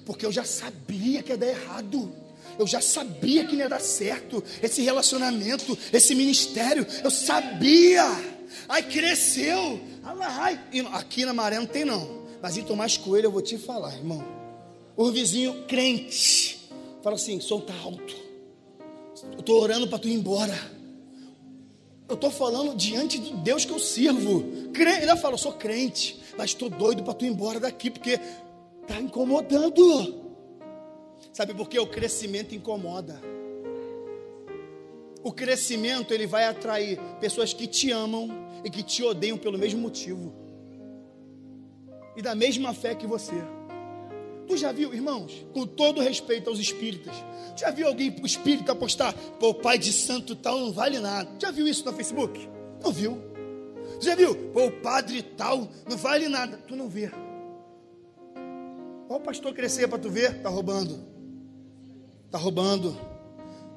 Porque eu já sabia que ia dar errado. Eu já sabia que não ia dar certo. Esse relacionamento, esse ministério, eu sabia. Aí cresceu. Ai. Aqui na maré não tem não. Mas em Tomás Coelho eu vou te falar, irmão. O vizinho crente fala assim: som tá alto. Eu estou orando para tu ir embora. Eu estou falando diante de Deus que eu sirvo. Crente, ainda falo, eu sou crente, mas estou doido para tu ir embora daqui porque tá incomodando. Sabe por quê? O crescimento incomoda. O crescimento ele vai atrair pessoas que te amam e que te odeiam pelo mesmo motivo. E da mesma fé que você. Tu já viu, irmãos, com todo respeito aos espíritas, já viu alguém espírita postar, pô, pai de santo tal não vale nada? Já viu isso no Facebook? Não viu. Já viu? Pô, o padre tal não vale nada. Tu não vê. O pastor crescer para tu ver, tá roubando. Tá roubando.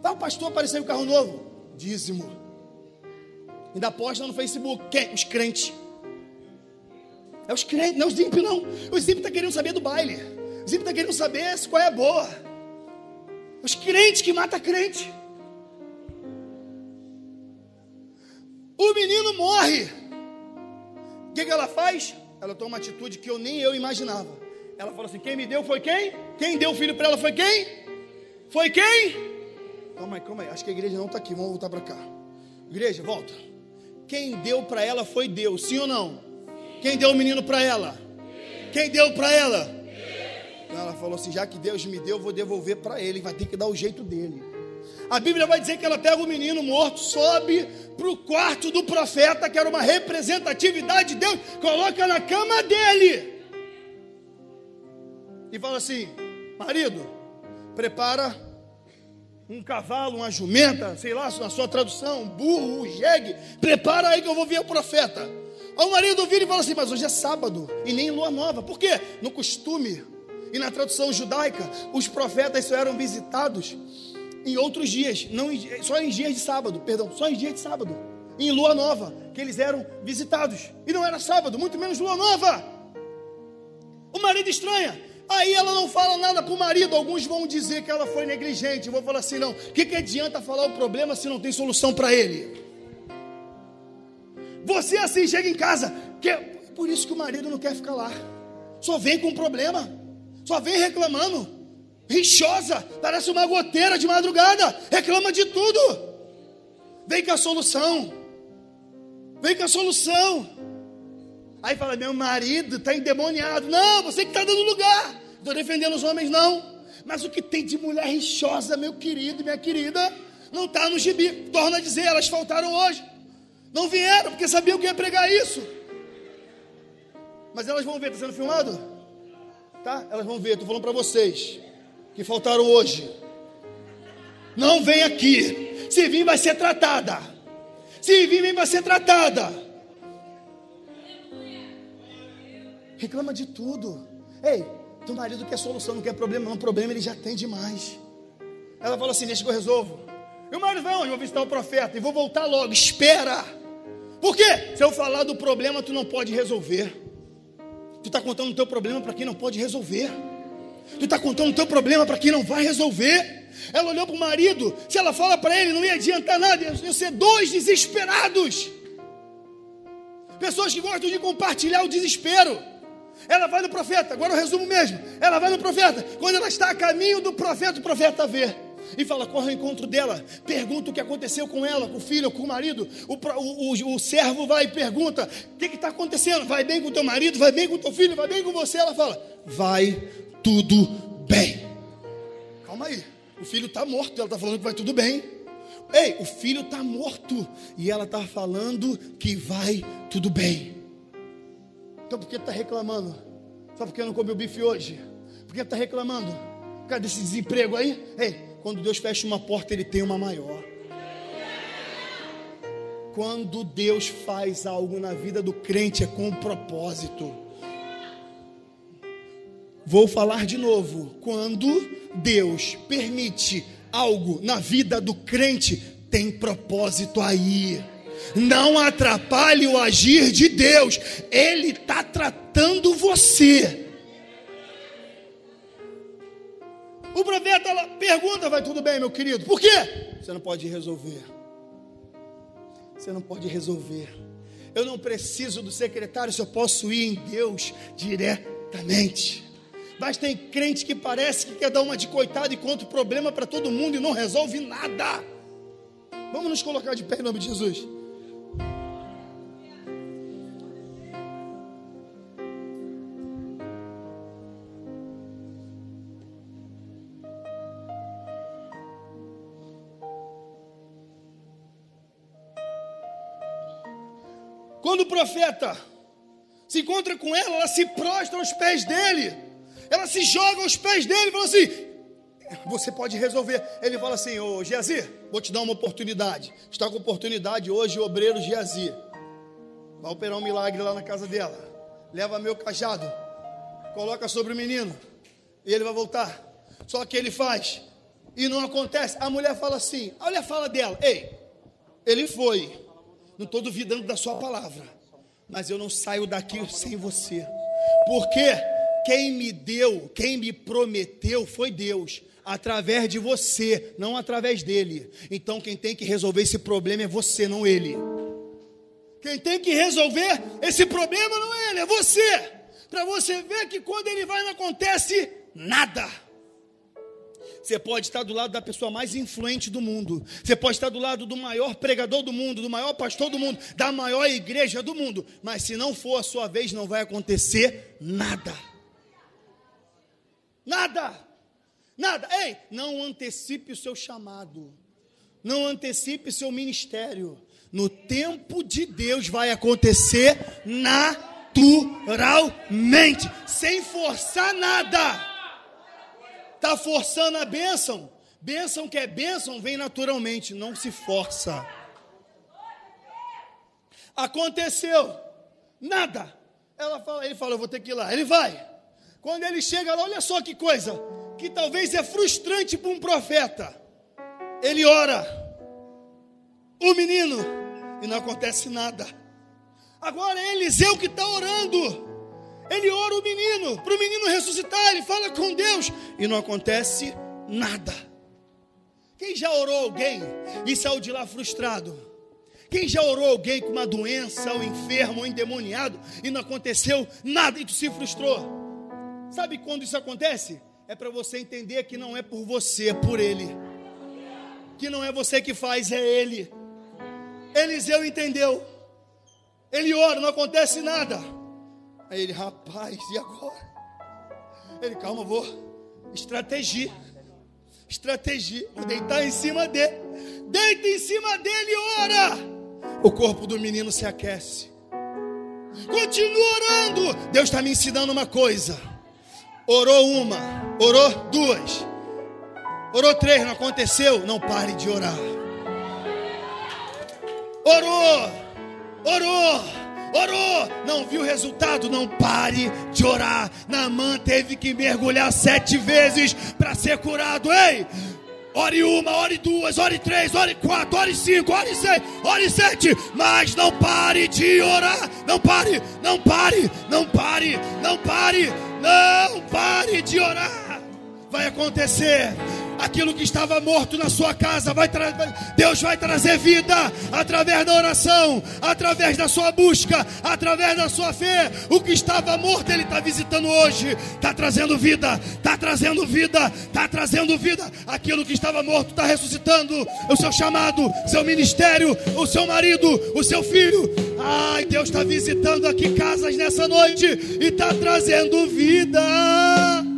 Tá o pastor aparecer um carro novo, dízimo. Ainda posta no Facebook. Quem? Os crentes. É os crentes, não é os ímpios, não. Os ímpios estão tá querendo saber do baile. Os ímpios estão tá querendo saber qual é a boa. Os crentes que matam crente. O menino morre. O que, que ela faz? Ela toma uma atitude que eu nem eu imaginava. Ela falou assim: quem me deu foi quem? Quem deu o filho para ela foi quem? Foi quem? Calma aí, calma aí. Acho que a igreja não está aqui. Vamos voltar para cá. Igreja, volta. Quem deu para ela foi Deus, sim ou não? Quem deu o menino para ela? Quem deu para ela? Ela falou assim: já que Deus me deu, eu vou devolver para ele. Vai ter que dar o jeito dele. A Bíblia vai dizer que ela pega o menino morto, sobe para o quarto do profeta, que era uma representatividade de Deus, coloca na cama dele. E fala assim: marido, prepara um cavalo, uma jumenta, sei lá, na sua tradução, um burro, um jegue, prepara aí que eu vou ver o profeta. Aí o marido vira e fala assim: Mas hoje é sábado e nem lua nova. Por quê? No costume e na tradução judaica, os profetas só eram visitados em outros dias, não em, só em dias de sábado, perdão, só em dias de sábado, em lua nova, que eles eram visitados. E não era sábado, muito menos lua nova. O marido estranha. Aí ela não fala nada para o marido. Alguns vão dizer que ela foi negligente. Vou falar assim: não. O que, que adianta falar o problema se não tem solução para ele? Você assim chega em casa, que é por isso que o marido não quer ficar lá. Só vem com problema, só vem reclamando, rixosa, parece uma goteira de madrugada, reclama de tudo. Vem com a solução. Vem com a solução. Aí fala: meu marido está endemoniado. Não, você que está dando lugar. Estou defendendo os homens, não. Mas o que tem de mulher rixosa, meu querido e minha querida, não está no gibi. Torna a dizer, elas faltaram hoje. Não vieram porque sabiam que ia pregar isso. Mas elas vão ver, está sendo filmado? Tá? Elas vão ver, estou falando para vocês que faltaram hoje. Não vem aqui. Se vir, vai ser tratada. Se vir, vai ser tratada. Reclama de tudo. Ei, teu marido quer solução, não quer problema, não. Problema ele já tem demais. Ela fala assim: deixa que eu resolvo. Meu marido vai onde? Vou visitar o profeta e vou voltar logo. Espera. Por quê? Se eu falar do problema, tu não pode resolver. Tu está contando o teu problema para quem não pode resolver. Tu está contando o teu problema para quem não vai resolver. Ela olhou para o marido. Se ela fala para ele, não ia adiantar nada. Iam ser dois desesperados. Pessoas que gostam de compartilhar o desespero. Ela vai no profeta, agora eu resumo mesmo. Ela vai no profeta. Quando ela está a caminho do profeta, o profeta vê e fala: corre ao encontro dela, pergunta o que aconteceu com ela, com o filho, com o marido. O, o, o, o servo vai e pergunta: o que está acontecendo? Vai bem com o teu marido? Vai bem com o teu filho? Vai bem com você? Ela fala: vai tudo bem. Calma aí, o filho está morto, ela está falando que vai tudo bem. Ei, o filho está morto e ela está falando que vai tudo bem. Então por que está reclamando? Só porque não comeu bife hoje? Por que está reclamando? Por causa desse desemprego aí? Ei, quando Deus fecha uma porta, Ele tem uma maior. Quando Deus faz algo na vida do crente é com um propósito. Vou falar de novo. Quando Deus permite algo na vida do crente, tem propósito aí. Não atrapalhe o agir de Deus. Ele está tratando você. O profeta ela pergunta: vai tudo bem, meu querido? Por quê? Você não pode resolver. Você não pode resolver. Eu não preciso do secretário se eu posso ir em Deus diretamente. Mas tem crente que parece que quer dar uma de coitado e conta o problema para todo mundo e não resolve nada. Vamos nos colocar de pé em nome de Jesus. Quando o profeta se encontra com ela, ela se prostra aos pés dele. Ela se joga aos pés dele e fala assim: Você pode resolver. Ele fala assim: Ô Geazi, vou te dar uma oportunidade. Está com oportunidade hoje o obreiro Geazi. Vai operar um milagre lá na casa dela. Leva meu cajado, coloca sobre o menino e ele vai voltar. Só que ele faz e não acontece. A mulher fala assim: A mulher fala dela: Ei, ele foi. Não estou duvidando da sua palavra, mas eu não saio daqui sem você, porque quem me deu, quem me prometeu foi Deus, através de você, não através dele. Então quem tem que resolver esse problema é você, não ele. Quem tem que resolver esse problema não é ele, é você. Para você ver que quando ele vai não acontece nada. Você pode estar do lado da pessoa mais influente do mundo. Você pode estar do lado do maior pregador do mundo, do maior pastor do mundo, da maior igreja do mundo. Mas se não for a sua vez, não vai acontecer nada. Nada. Nada. Ei, não antecipe o seu chamado. Não antecipe o seu ministério. No tempo de Deus vai acontecer naturalmente, sem forçar nada. Está forçando a bênção. Bênção que é bênção vem naturalmente, não se força. Aconteceu. Nada. Ela fala, ele fala, eu vou ter que ir lá. Ele vai. Quando ele chega lá, olha só que coisa, que talvez é frustrante para um profeta. Ele ora, o menino, e não acontece nada. Agora é Eliseu que está orando. Ele ora o menino, para o menino ressuscitar, ele fala com Deus, e não acontece nada. Quem já orou alguém e saiu de lá frustrado? Quem já orou alguém com uma doença, ou enfermo, ou endemoniado, e não aconteceu nada e tu se frustrou? Sabe quando isso acontece? É para você entender que não é por você, é por Ele. Que não é você que faz, é Ele. Eliseu entendeu. Ele ora, não acontece nada. Aí ele, rapaz, e agora? Ele, calma, vou estratégia. Estratégia. Vou deitar em cima dele. Deita em cima dele e ora. O corpo do menino se aquece. Continua orando. Deus está me ensinando uma coisa. Orou uma, orou duas, orou três, não aconteceu. Não pare de orar. Orou, orou, orou, não viu resultado, não pare de orar. Namã teve que mergulhar sete vezes para ser curado. Ei, ore uma, ore duas, ore três, ore quatro, ore cinco, ore seis, ore sete, mas não pare de orar. Não pare, não pare, não pare, não pare, não pare de orar. Vai acontecer aquilo que estava morto na sua casa, vai Deus vai trazer vida através da oração, através da sua busca, através da sua fé. O que estava morto, Ele está visitando hoje, está trazendo vida, está trazendo vida, está trazendo vida. Aquilo que estava morto está ressuscitando. O seu chamado, seu ministério, o seu marido, o seu filho. Ai, Deus está visitando aqui casas nessa noite e está trazendo vida.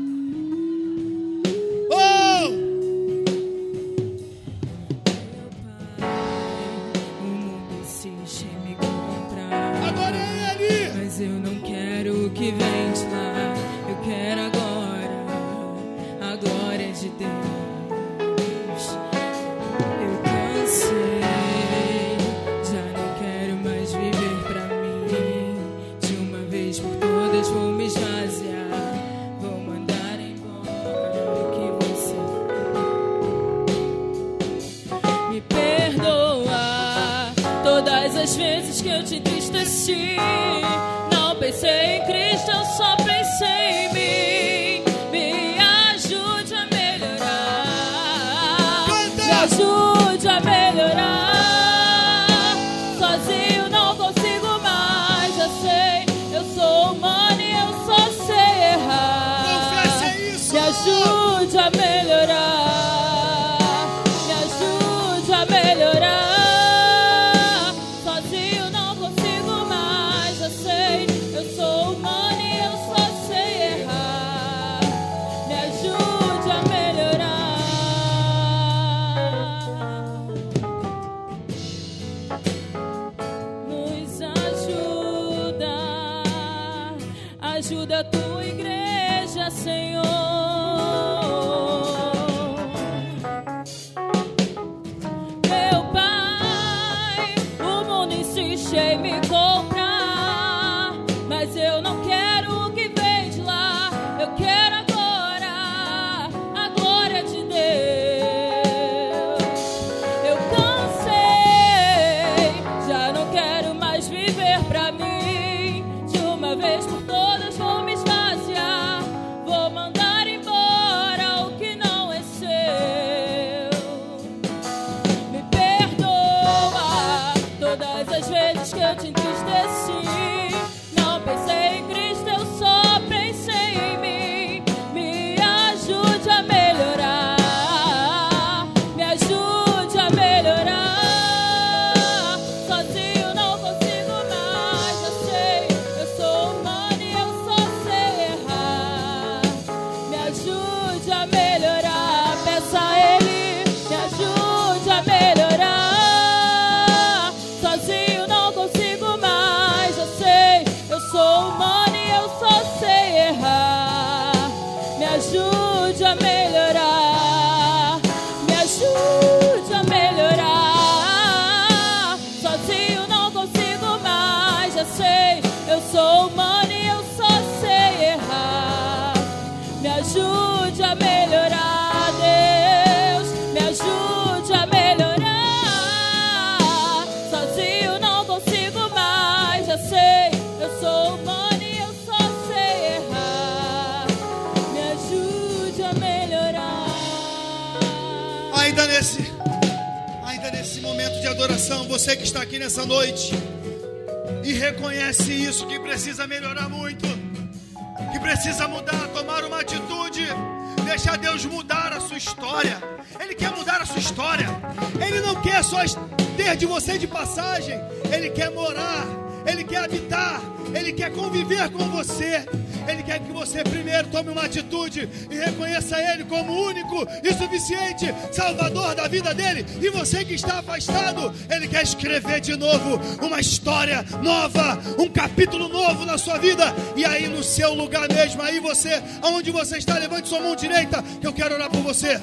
Vida dele. E você que está afastado, Ele quer escrever de novo uma história nova, um capítulo novo na sua vida. E aí no seu lugar mesmo, aí você, aonde você está, levante sua mão direita, que eu quero orar por você.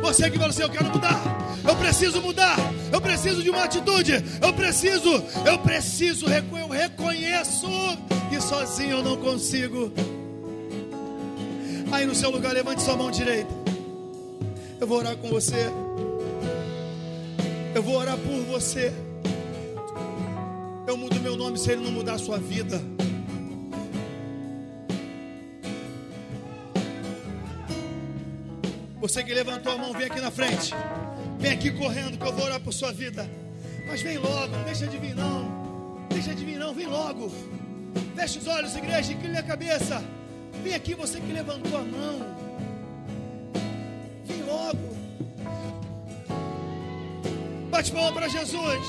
Você que fala assim, eu quero mudar. Eu preciso mudar. Eu preciso de uma atitude. Eu preciso, eu preciso, eu reconheço que sozinho eu não consigo. Aí no seu lugar, levante sua mão direita. Eu vou orar com você. Eu vou orar por você. Eu mudo meu nome se ele não mudar a sua vida. Você que levantou a mão, vem aqui na frente. Vem aqui correndo que eu vou orar por sua vida. Mas vem logo, deixa de vir não. Deixa de vir não, vem logo. Feche os olhos, igreja, incline a cabeça. Vem aqui você que levantou a mão. Bate palma para Jesus.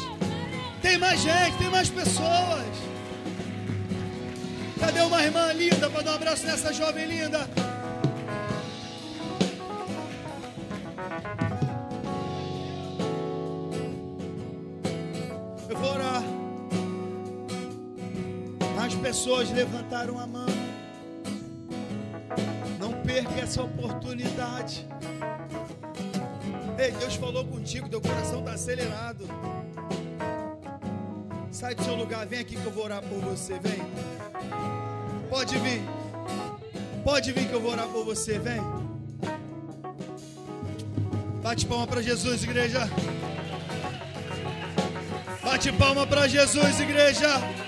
Tem mais gente, tem mais pessoas. Cadê uma irmã linda para dar um abraço nessa jovem linda? Eu vou orar. As pessoas levantaram a mão. Não perca essa oportunidade. Ei, Deus falou contigo, teu coração está acelerado. Sai do seu lugar, vem aqui que eu vou orar por você, vem. Pode vir. Pode vir que eu vou orar por você, vem. Bate palma para Jesus, igreja. Bate palma para Jesus, igreja.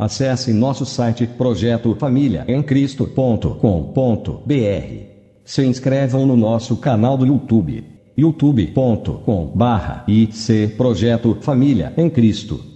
Acesse nosso site projetofamiliaemcristo.com.br. Se inscrevam no nosso canal do YouTube youtube.com/barra IC Projeto Família em Cristo.